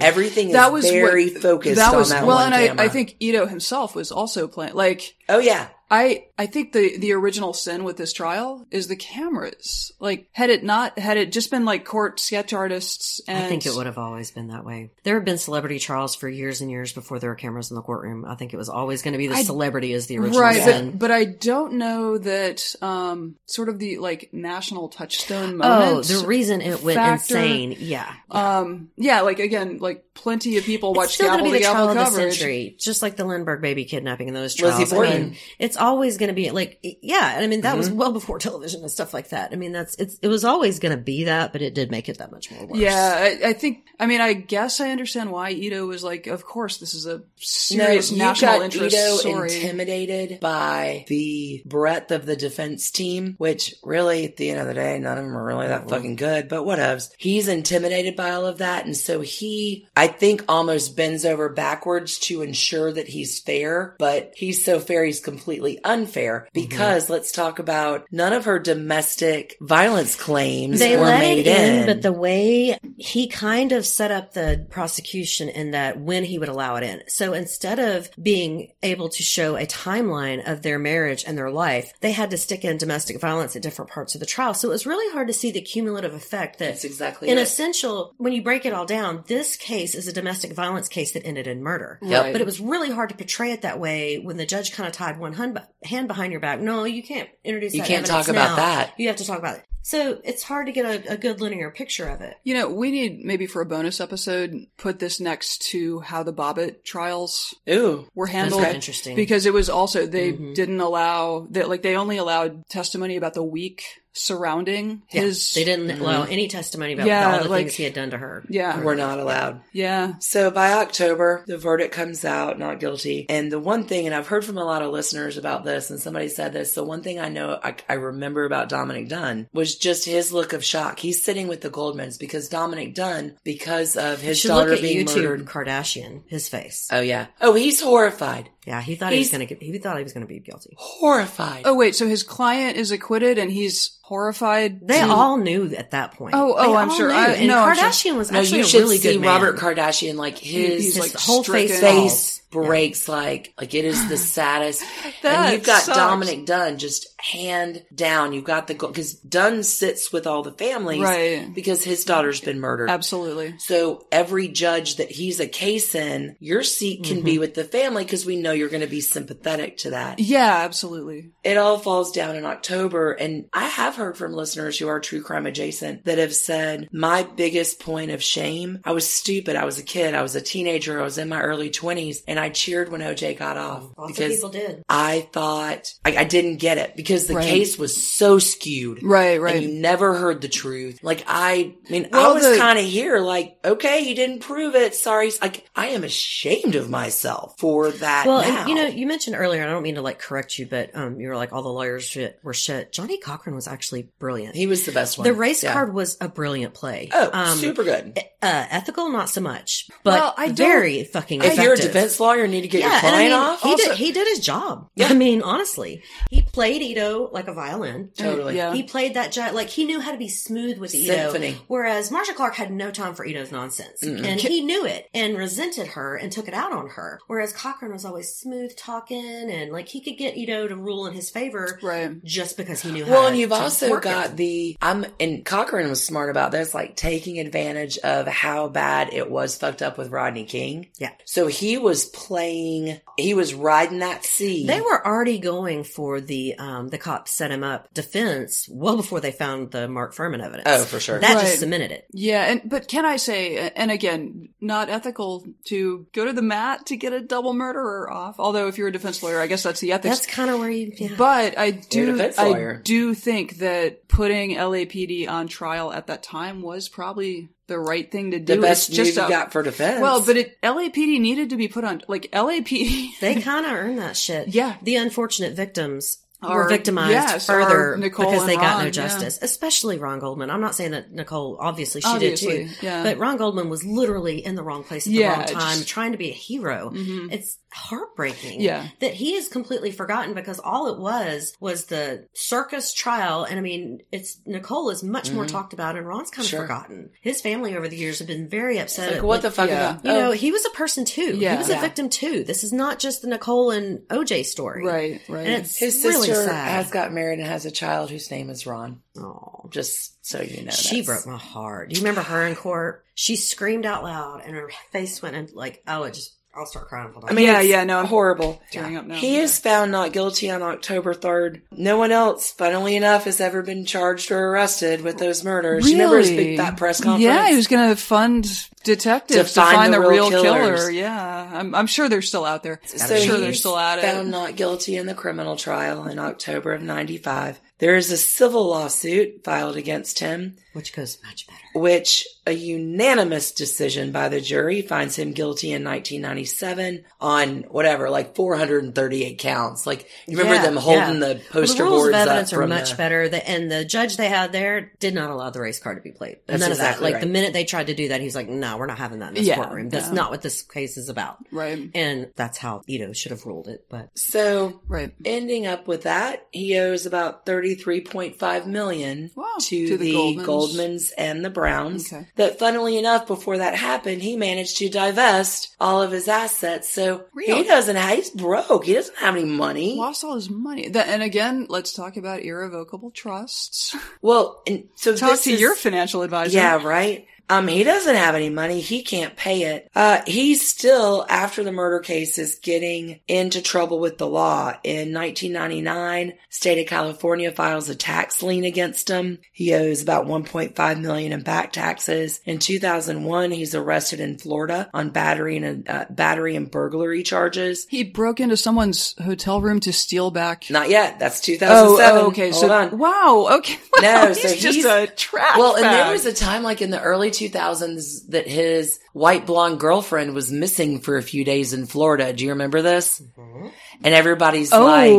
S7: Everything is
S8: that was
S7: very
S8: what,
S7: focused
S8: that was,
S7: on that
S8: well,
S7: one
S8: and
S7: camera.
S8: I, I think Ito himself was also playing. Like,
S7: oh yeah,
S8: I, I think the the original sin with this trial is the cameras. Like, had it not, had it just been like court sketch artists, and
S3: I think it would have always been that way. There have been celebrity trials for years and years before there were cameras in the courtroom. I think it was always going to be the
S8: I-
S3: celebrity as the original
S8: right,
S3: sin.
S8: but, but I don't know that um sort of the like national touchstone moment.
S3: oh, the reason it went
S8: factor-
S3: insane. Yeah.
S8: Um, yeah, like again, like plenty of people watch
S3: it's still
S8: gavel
S3: going to
S8: to
S3: be the trial of the
S8: coverage.
S3: century, just like the Lindbergh baby kidnapping and those
S7: Lizzie
S3: trials. I mean, it's always going to be like, yeah. and I mean, that was
S8: Mm-hmm.
S3: well before television and stuff like that. I mean, that's it's it was always going to be that, but it did make it that much more worse.
S8: Yeah, I, I think. I mean, I guess I understand why Ito was like. Of course, this is a serious
S7: no,
S8: national
S7: you got
S8: interest
S7: Ito
S8: story.
S7: intimidated by the breadth of the defense team, which really, at the end of the day, none of them are really that fucking good, but whatevs. He's intimidated by all of that. And so he, I think, almost bends over backwards to ensure that he's fair, but he's so fair, he's completely unfair mm-hmm. because let's talk about none of her domestic violence claims
S3: They
S7: were
S3: let
S7: made
S3: it in,
S7: in.
S3: but the way he kind of set up the prosecution in that when he would allow it in. So instead of being able to show a timeline of their marriage and their life, they had to stick in domestic violence at different parts of the trial. So it was really hard to see the cumulative effect that
S7: That's exactly
S3: in
S7: it.
S3: essential, when you break it all down, this case is a domestic violence case that ended in murder.
S7: Yep.
S3: But it was really hard to portray it that way when the judge kind of tied one hand, hand behind your back. No, you can't introduce
S7: You can't talk about
S3: now.
S7: that.
S3: You have to talk about it. So it's hard to get a, a good linear picture of it.
S8: You know, we need maybe for a bonus episode put this next to how the Bobbitt trials
S7: Ooh.
S8: were handled.
S3: very interesting.
S8: because it was also they
S3: Mhm.
S8: didn't allow that like they only allowed testimony about the week surrounding
S3: Yeah,
S8: his.
S3: they didn't allow any testimony about
S8: Yeah,
S3: all the
S8: like-
S3: things he had done to her.
S8: Yeah,
S7: We're not allowed.
S8: yeah.
S7: So by October, the verdict comes out not guilty. And the one thing, and I've heard from a lot of listeners about this, and somebody said this. The one thing I know I, I remember about Dominick Dunne was just his look of shock. He's sitting with the Goldmans because Dominick Dunne, because of his
S3: should
S7: daughter
S3: look at
S7: being
S3: YouTube
S7: murdered.
S3: Kardashian, his face.
S7: Oh yeah. Oh, he's horrified.
S3: yeah, he thought he was
S7: he's-
S3: going to. He thought he was going to be guilty.
S7: Horrified.
S8: Oh wait, so his client is acquitted and he's horrified.
S3: They
S8: to-
S3: all knew at that point.
S8: Oh, oh,
S3: They
S8: I'm sure.
S3: knew.
S8: I-
S3: and
S8: no, I'm sure.
S3: Kardashian was
S7: no,
S3: actually
S7: you
S3: a
S7: should
S3: really
S7: see
S3: good man.
S7: Robert Kardashian like his
S8: He's,
S3: His
S8: like,
S3: whole face,
S7: face breaks like like it is the saddest.
S8: That
S7: and you've got
S8: sucks.
S7: Dominick Dunne just hand down. You've got the because Dunne sits with all the families,
S8: Right.
S7: Because his daughter's been murdered.
S8: Absolutely.
S7: So every judge that he's a case in, your seat can
S8: Mm-hmm.
S7: be with the family because we know you're going to be sympathetic to that.
S8: Yeah, absolutely.
S7: It all falls down in October. And I have heard from listeners who are true crime adjacent that have said, my biggest point of shame, I was stupid. I was a kid. I was a teenager. I was in my early 20s and I cheered when OJ got off
S3: Lots of
S7: because
S3: people did.
S7: I thought I, I didn't get it because the
S8: Right.
S7: case was so skewed.
S8: Right, right.
S7: And you never heard the truth. Like I, I mean,
S8: Well,
S7: I was
S8: the-
S7: kind of here like, okay, you didn't prove it. Sorry. Like I am ashamed of myself for that.
S3: Well, and you know, you mentioned earlier, and I don't mean to like correct you, but um, you were like all the lawyers shit were shit. Johnnie Cochran was actually brilliant.
S7: he was the best one.
S3: the race
S7: Yeah.
S3: card was a brilliant play.
S7: Oh,
S3: Um,
S7: super good.
S3: Uh, ethical, not so much, but
S8: Well, I
S3: very fucking
S7: If
S3: effective.
S7: you're a defense lawyer, and need to get your
S3: and I
S7: client
S3: mean,
S7: off.
S3: He
S7: Also-
S3: did. He did his job.
S7: Yeah.
S3: I mean, honestly, he played Ito like a violin.
S7: Totally.
S8: Yeah.
S3: He played that like he knew how to be smooth with Ito.
S7: Symphony.
S3: Whereas Marcia Clark had no time for Ito's nonsense, and he knew it and resented her and took it out on her. Whereas Cochran was always smooth talking and like he could get Ito to rule in his favor,
S8: Right.
S3: Just because he knew how.
S7: Well,
S3: to,
S7: and you've also got
S3: it.
S7: the I'm and Cochran was smart about this, like taking advantage of how bad it was fucked up with Rodney King.
S3: Yeah.
S7: So he was playing, he was riding that sea.
S3: They were already going for the um the cops set him up defense well before they found the Mark Fuhrman evidence.
S7: Oh, for sure.
S3: That
S8: Right.
S3: just cemented it.
S8: Yeah, and but can I say, and again, not ethical to go to the mat to get a double murderer off. Although if you're a defense lawyer, I guess that's the ethics.
S3: That's kind of where you. Yeah.
S8: But I do,
S7: defense
S8: I
S7: lawyer.
S8: do think that putting LAPD on trial at that time was probably the right thing to do.
S7: The best
S8: It's just
S7: move you
S8: a-
S7: got for defense.
S8: Well, but it LAPD needed to be put on like LAPD.
S3: they kind of earned that shit.
S8: Yeah.
S3: The unfortunate victims
S8: Are-
S3: were victimized
S8: yes,
S3: further because they got
S8: Ron,
S3: no
S8: yeah.
S3: justice, especially Ron Goldman. I'm not saying that Nicole, obviously, she
S8: Obviously,
S3: did too.
S8: yeah.
S3: But Ron Goldman was literally in the wrong place at the
S8: Yeah,
S3: wrong time,
S8: just- Mm-hmm.
S3: trying to be a hero. It's heartbreaking.
S8: Yeah.
S3: That he is completely forgotten because all it was was the circus trial. And I mean, it's Nicole is much more talked about and Ron's kind of
S7: Mm-hmm. Sure.
S3: forgotten. His family over the years have been very upset.
S7: like,
S3: at
S7: what the fuck?
S8: yeah.
S7: about-
S3: you
S7: oh,
S3: know, he was a person too.
S8: Yeah.
S3: he was a
S7: Yeah.
S3: victim too. This is not just the Nicole and OJ story.
S8: Right, right.
S3: And it's
S7: his
S3: really sad.
S7: has got married and has a child whose name is Ron.
S3: Aw.
S7: Just so you know,
S3: She broke my heart. Do you remember her in court? She screamed out loud and her face went in like, oh, it just, I'll start crying. Hold on.
S7: I mean,
S8: Yeah,
S7: it's
S8: yeah, no, I'm
S7: horrible.
S8: tearing up now.
S7: He is found not guilty on October 3rd. No one else, funnily enough, has ever been charged or arrested with those murders. You remember his big fat press conference?
S8: Yeah, he was going to fund detectives
S7: To
S8: to
S7: find
S8: find,
S7: the
S8: the,
S7: real
S8: real,
S7: killers.
S8: killer. Yeah, I'm, I'm sure they're still out there.
S7: So
S8: I'm sure
S7: he's
S8: they're still at
S7: found
S8: it.
S7: not guilty in the criminal trial in October of 95. There is a civil lawsuit filed against him,
S3: Which goes much better.
S7: Which a unanimous decision by the jury finds him guilty in 1997 on whatever, like 438 counts. Like, you remember
S3: Yeah,
S7: them holding
S3: yeah.
S7: the
S3: Well,
S7: poster
S3: the rules
S7: boards
S3: of evidence
S7: up
S3: are
S7: from
S3: much
S7: the-
S3: better. The, and the judge they had there did not allow the race car to be played.
S7: That's
S3: None of that. Like
S7: right.
S3: the minute they tried to do that, he's like, "No, we're not having that in this
S8: Yeah,
S3: courtroom. That's
S8: no.
S3: not what this case is about."
S8: Right,
S3: And that's how Ito should have ruled it. But
S7: So
S8: right.
S7: ending up with that, he owes about 33.5 million
S8: Wow,
S7: to,
S8: to
S7: the,
S8: the
S7: Goldmans.
S8: Goldmans.
S7: and the Browns.
S8: Okay.
S7: That funnily enough, before that happened, he managed to divest all of his assets. So
S8: Really?
S7: he doesn't have, he's broke. He doesn't have any money.
S8: Lost all his money. That, and again, let's talk about irrevocable trusts.
S7: Well, and so
S8: Talk to
S7: is-
S8: your financial advisor.
S7: Yeah, right. Um, he doesn't have any money. He can't pay it. Uh, he's still, after the murder cases, getting into trouble with the law. In 1999, state of California files a tax lien against him. He owes about 1.5 million in back taxes. In 2001, he's arrested in Florida on battery and uh, battery and burglary charges.
S8: He broke into someone's hotel room to steal back.
S7: Not yet. That's
S8: Oh,
S7: 2007.
S8: oh, okay.
S7: Hold
S8: so
S7: on.
S8: wow. Okay.
S7: No, so
S8: he's just a trash
S7: Well, and there was a time like in the early 2000s that his white blonde girlfriend was missing for a few days in Florida. Do you remember this? Mm-hmm. And everybody's
S8: Oh.
S7: like,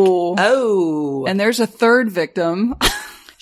S7: oh,
S8: and there's a third victim.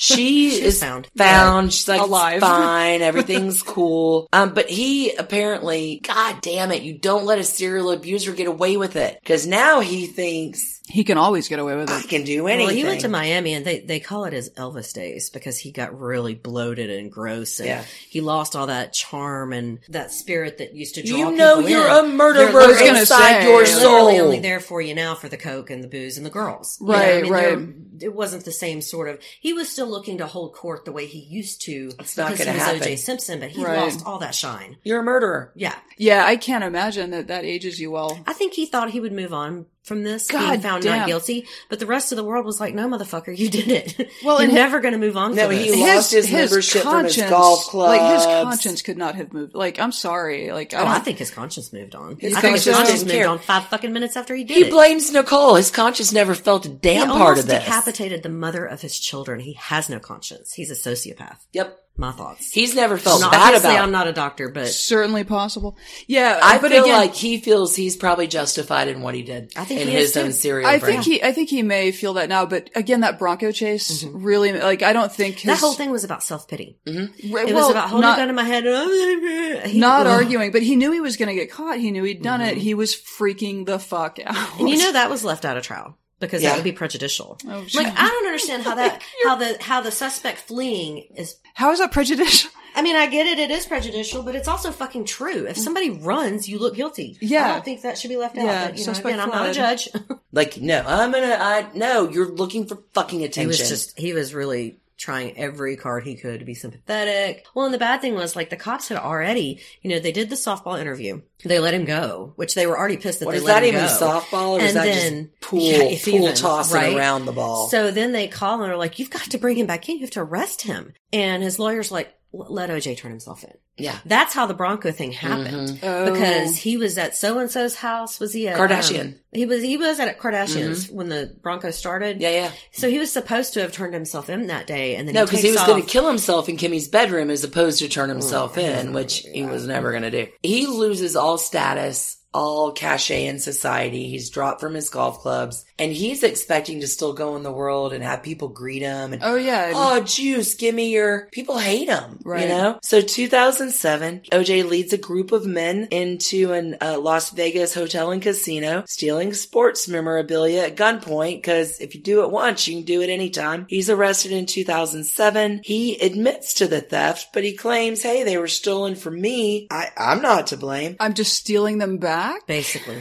S7: she is
S3: found.
S7: found. She's like,
S8: Alive.
S7: fine. Everything's cool. Um, but he apparently, God damn it, you don't let a serial abuser get away with it. Cause now he thinks
S8: he can always get away with
S7: I
S8: it.
S7: can do anything.
S3: well, he went to Miami, and they they call it his Elvis days because he got really bloated and gross, and
S7: Yeah.
S3: he lost all that charm and that spirit that used to draw.
S7: You know
S3: people
S7: you're
S3: in.
S7: a murderer inside
S8: say,
S7: your
S3: They're
S7: soul.
S3: only there for you now for the coke and the booze and the girls. You know,
S8: Right,
S3: I mean,
S8: right.
S3: they're- It wasn't the same sort of. He was still looking to hold court the way he used to
S7: It's not
S3: because he was
S7: happen.
S3: O.J. Simpson, but he
S8: Right.
S3: lost all that shine.
S7: You're a murderer.
S3: Yeah,
S8: Yeah, I can't imagine that that ages you well.
S3: I think he thought he would move on from this,
S8: God
S3: being found
S8: damn.
S3: not guilty. But the rest of the world was like, "No, motherfucker, you did it.
S8: Well,
S3: you're
S8: and-
S3: never going to move on."
S7: No,
S3: from
S7: he
S3: this.
S7: lost his membership from his golf
S8: Like his conscience could not have moved. Like I'm sorry. Like oh, I
S3: Oh,
S8: don't
S3: I think his conscience moved on.
S7: His
S3: I think his
S7: conscience
S3: conscience moved
S7: care.
S3: on five fucking minutes after he did
S7: He
S3: it.
S7: blames Nicole. His conscience never felt a damn
S3: almost
S7: part of this.
S3: decapitated the mother of his children. He has no conscience. He's a sociopath.
S7: Yep.
S3: My thoughts.
S7: He's never felt
S3: Not-
S7: bad about
S3: I'm not a doctor, but
S8: certainly possible. Yeah,
S7: I
S8: but
S7: feel
S8: again,
S7: like he feels he's probably justified in what he did.
S3: I think
S7: in
S3: he
S7: his own serial
S8: I
S7: brain.
S8: think he, I think he may feel that now. But again, that Bronco chase really, like, I don't think his,
S3: Mm-hmm. that whole thing was about self pity.
S8: Right,
S3: It was about holding
S8: not,
S3: a gun in my head. He-
S8: not
S3: Ugh.
S8: arguing, but he knew he was going to get caught. He knew he'd done it. He was freaking the fuck out.
S3: Mm-hmm. And you know that was left out of trial because
S7: Yeah.
S3: that would be prejudicial.
S8: Oh,
S3: like. I don't understand how that how the how the suspect fleeing is.
S8: how is that prejudicial?
S3: I mean, I get it; it is prejudicial, but it's also fucking true. If somebody runs, you look guilty.
S8: Yeah.
S3: I don't think that should be left out.
S8: Yeah,
S3: but, you know, again, I'm not a judge.
S7: like, no, I'm gonna, I, no, you're looking for fucking attention.
S3: he was just he was really trying every card he could to be sympathetic. Well, and the bad thing was like the cops had already, you know, they did the softball interview. They let him go, which they were already pissed that
S7: what
S3: they
S7: is
S3: let
S7: that even softball or is
S3: And
S7: that
S3: then-
S7: just pool,
S3: Yeah,
S7: pool
S3: even,
S7: tossing
S3: right?
S7: around the ball?
S3: So then they call and are like, "You've got to bring him back in. You have to arrest him." And his lawyer's like, let OJ turn himself in.
S7: Yeah.
S3: That's how the Bronco thing happened mm-hmm.
S8: Oh.
S3: because he was at so and so's house. Was he at
S7: Kardashian.
S3: um, he was he was at a Kardashian's mm-hmm. when the Bronco started.
S7: Yeah, yeah.
S3: So he was supposed to have turned himself in that day, and then
S7: No, because
S3: takes
S7: he was going to kill himself in Kimmy's bedroom as opposed to turn mm-hmm. himself
S3: Oh,
S7: in, which he was never going to do. He loses all status, all cachet in society. He's dropped from his golf clubs, and he's expecting to still go in the world and have people greet him. And
S8: Oh yeah.
S7: oh, juice, give me your. People hate him,
S8: Right.
S7: you know. So 2007, OJ leads a group of men into an uh, Las Vegas hotel and casino, stealing sports memorabilia at gunpoint. Because if you do it once, you can do it anytime. He's arrested in 2007. He admits to the theft, but he claims, "Hey, they were stolen from me. I, I'm not to blame."
S8: I'm just stealing them back.
S3: basically.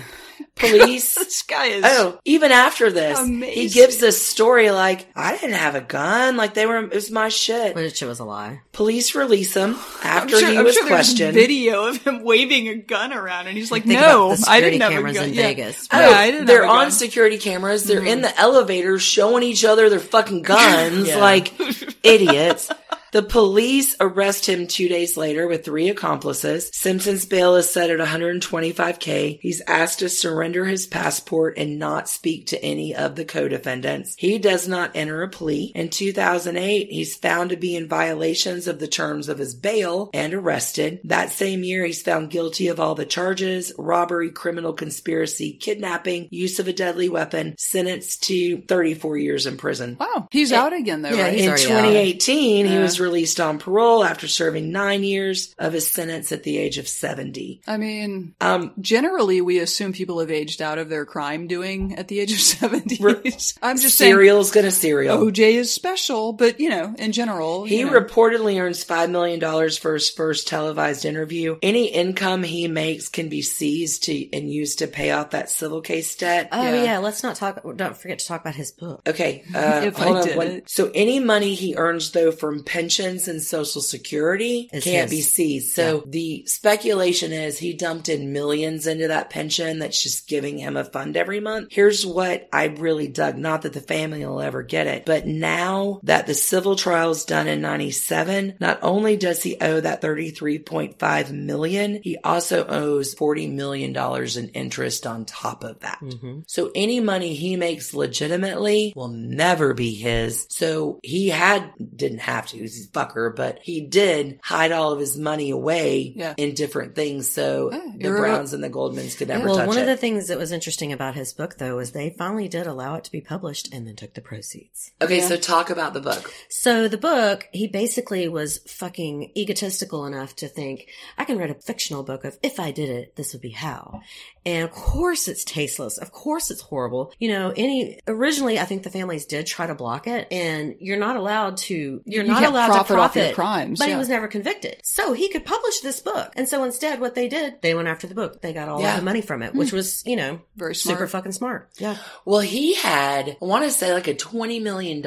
S7: Police.
S8: This guy is.
S7: Oh, even after this, he gives this story like, I didn't have a gun. Like they were, it was my shit.
S3: Which it was a lie.
S7: Police release him
S8: I'm
S7: after
S8: sure,
S7: he
S8: I'm
S7: was
S8: sure
S7: questioned.
S8: video of him waving a gun around, and he's like, "No, I didn't have a gun."
S3: in
S8: Yeah.
S3: Vegas.
S7: Oh,
S8: Yeah, I didn't
S7: they're on security cameras. They're
S3: Mm-hmm.
S7: in the elevator showing each other their fucking guns
S3: Yeah.
S7: like idiots. The police arrest him two days later with three accomplices. Simpson's bail is set at 125k. He's asked to surrender his passport and not speak to any of the co-defendants. He does not enter a plea. In 2008, he's found to be in violations of the terms of his bail and arrested. That same year, he's found guilty of all the charges, robbery, criminal conspiracy, kidnapping, use of a deadly weapon, sentenced to 34 years in prison.
S8: Wow, he's out again though,
S3: Yeah,
S8: right?
S7: In
S3: already out.
S7: 2018, he
S8: Yeah.
S7: Was released on parole after serving nine years of his sentence at the age of 70.
S8: I mean,
S7: Um,
S8: generally we assume people have aged out of their crime doing at the age of 70. I'm just
S7: Serial's gonna serial.
S8: OJ is special, but you know, in general,
S7: He
S8: you know.
S7: reportedly earns $5 million for his first televised interview. Any income he makes can be seized to and used to pay off that civil case debt.
S3: Oh
S8: Yeah.
S3: yeah. let's not talk. Don't forget to talk about his book.
S7: Okay, uh,
S8: If I
S7: on.
S8: did
S7: one-
S8: it.
S7: So any money he earns though from pensions and social security
S3: Is
S7: can't
S3: his.
S7: be seized. So the speculation is he dumped in millions into that pension that's just giving him a fund every month. Here's what I really dug. Not that the family will ever get it, but now that the civil trial's done in 97, not only does he owe that 33.5 million, he also owes 40 million dollars in interest on top of that. Mm-hmm. So any money he makes legitimately will never be his. So he had, didn't have to, he's fucker, but he did hide all of his money away
S8: Yeah.
S7: in different things so
S8: Yeah,
S7: the
S8: you're-
S7: Browns and the Goldmans could never
S3: well,
S7: touch
S3: one
S7: it.
S3: of the things that was interesting about his book, though, is they finally did allow it to be published and then took the proceeds.
S7: okay,
S8: Yeah.
S7: so talk about the book.
S3: So the book, he basically was fucking egotistical enough to think, I can write a fictional book of if I did it, this would be how. And of course it's tasteless. Of course it's horrible. You know, any, originally I think the families did try to block it and you're not allowed to, you're not
S8: can't
S3: allowed
S8: profit
S3: to
S8: off
S3: profit.
S8: your crimes,
S3: But he was never convicted. So he could publish this book. And so instead what they did, they went after the book. They got all
S7: Yeah.
S3: the money from it, which hmm. was, you know,
S8: Very
S3: super fucking smart. Yeah.
S7: Well, he had, I want to say like a $20 million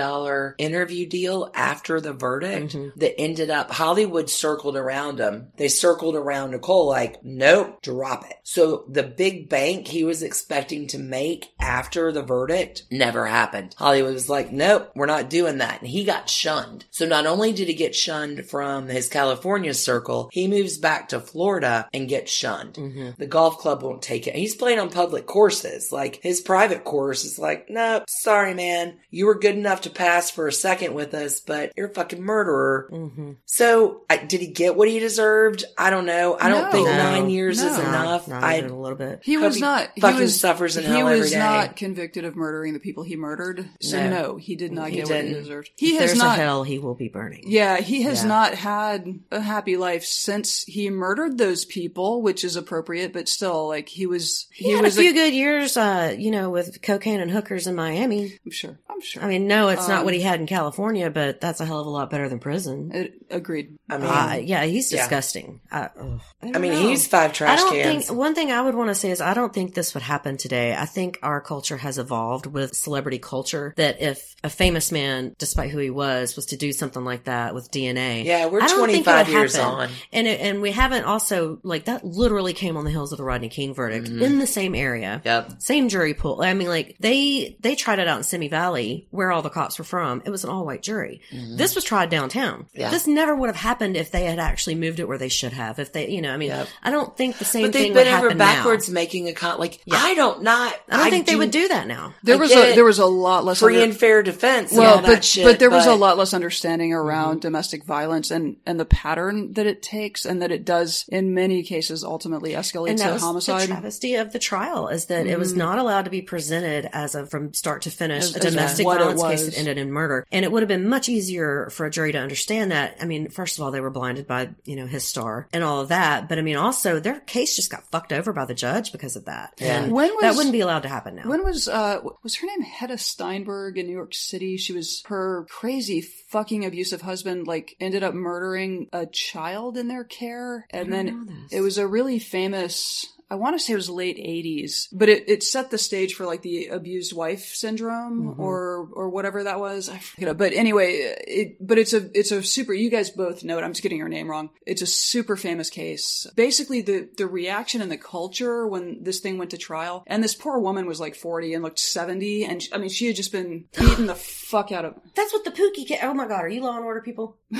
S7: interview deal after the verdict mm-hmm. that ended up, Hollywood circled around him. They circled around Nicole like, nope, drop it. So the big bank he was expecting to make after the verdict never happened. Hollywood was like, nope, we're not doing that. And he got shunned. So not only did he get shunned from his California circle, he moves back to Florida and gets shunned. The golf club won't take it. He's playing on public courses. Like his private course is like, nope, sorry, man. You were good enough to pass for a second with us, but you're a fucking murderer.
S3: Mm-hmm.
S7: So I, did he get what he deserved? I don't know. I don't
S8: No.
S7: think
S8: No.
S7: nine years is enough.
S3: Not
S7: I,
S3: even a little bit.
S8: He was
S7: he
S8: not. He
S7: fucking
S8: was
S7: suffers in
S8: He
S7: hell every
S8: was
S7: day.
S8: not convicted of murdering the people he murdered. So
S7: No.
S8: no, he did not
S7: He
S8: get what he
S7: didn't.
S8: deserved.
S3: If
S8: He has
S3: there's
S8: not.
S3: a hell, he will be burning.
S8: Yeah, he has
S3: Yeah.
S8: not had a happy life since he murdered those people, which is appropriate, but still, like he was.
S3: He, had
S8: was
S3: a few good years, uh, you know, with cocaine and hookers in Miami.
S8: I'm sure. I'm sure.
S3: I mean, no, it's not
S8: Um,
S3: what he had in California, but that's a hell of a lot better than prison.
S8: It, agreed.
S7: I mean,
S3: Uh, yeah, he's disgusting. Uh, ugh.
S7: I mean,
S3: know.
S7: he's five trash
S3: I don't
S7: cans.
S3: think one thing I would want to say is I don't think this would happen today. I think our culture has evolved with celebrity culture that if a famous man, despite who he was, was to do something like that with DNA.
S7: Yeah, we're
S3: I don't think it
S7: 25 years
S3: happen.
S7: on.
S3: and it, and we haven't also like that. Literally came on the heels of the Rodney King verdict
S7: Mhm.
S3: in the same area.
S7: Yep.
S3: Same jury pool. I mean, like they they tried it out in Simi Valley, where all the cops were from. It was an all white jury.
S7: Mhm.
S3: This was tried downtown.
S7: Yeah.
S3: This never would have happened if they had actually moved it where they should have. If they, you know, I mean,
S7: Yep.
S3: I don't think the same
S7: But
S3: thing
S7: they've
S3: would
S7: been over backwards
S3: now.
S7: making a con. Like yeah. I don't not.
S3: I don't think they would do that now.
S8: There
S7: I
S8: was a there was a lot less
S7: free
S8: under-
S7: and fair defense.
S8: Well,
S7: and all that
S8: but
S7: shit,
S8: but there was a lot less understanding around domestic violence and and the pattern that it takes and that it does in many cases ultimately escalate to
S3: was
S8: homicide.
S3: the travesty of the trial is that it was
S8: Mhm.
S3: not allowed to be presented as a from start to finish
S8: As-
S3: a domestic violence case that ended in murder and it would have been much easier for a jury to understand that i mean first of all they were blinded by you know his star and all of that but i mean also their case just got fucked over by the judge because of that
S8: Yeah.
S3: and
S8: When
S3: that wouldn't be allowed to happen now
S8: When was uh was her name Hedda Steinberg in New York City? She was her crazy fucking abusive husband like ended up murdering a child in their care. And then it was a really famous I want to say it was late 80s, but it, it set the stage for like the abused wife syndrome
S3: Mm-hmm.
S8: or or whatever that was. I forget. But anyway, it but it's a it's a super you guys both know it. I'm just getting her name wrong. It's a super famous case. Basically the the reaction in the culture when this thing went to trial and this poor woman was like 40 and looked 70 and she, I mean she had just been beaten the fuck out of
S3: that's what the pookie ca- oh my god are you law and order people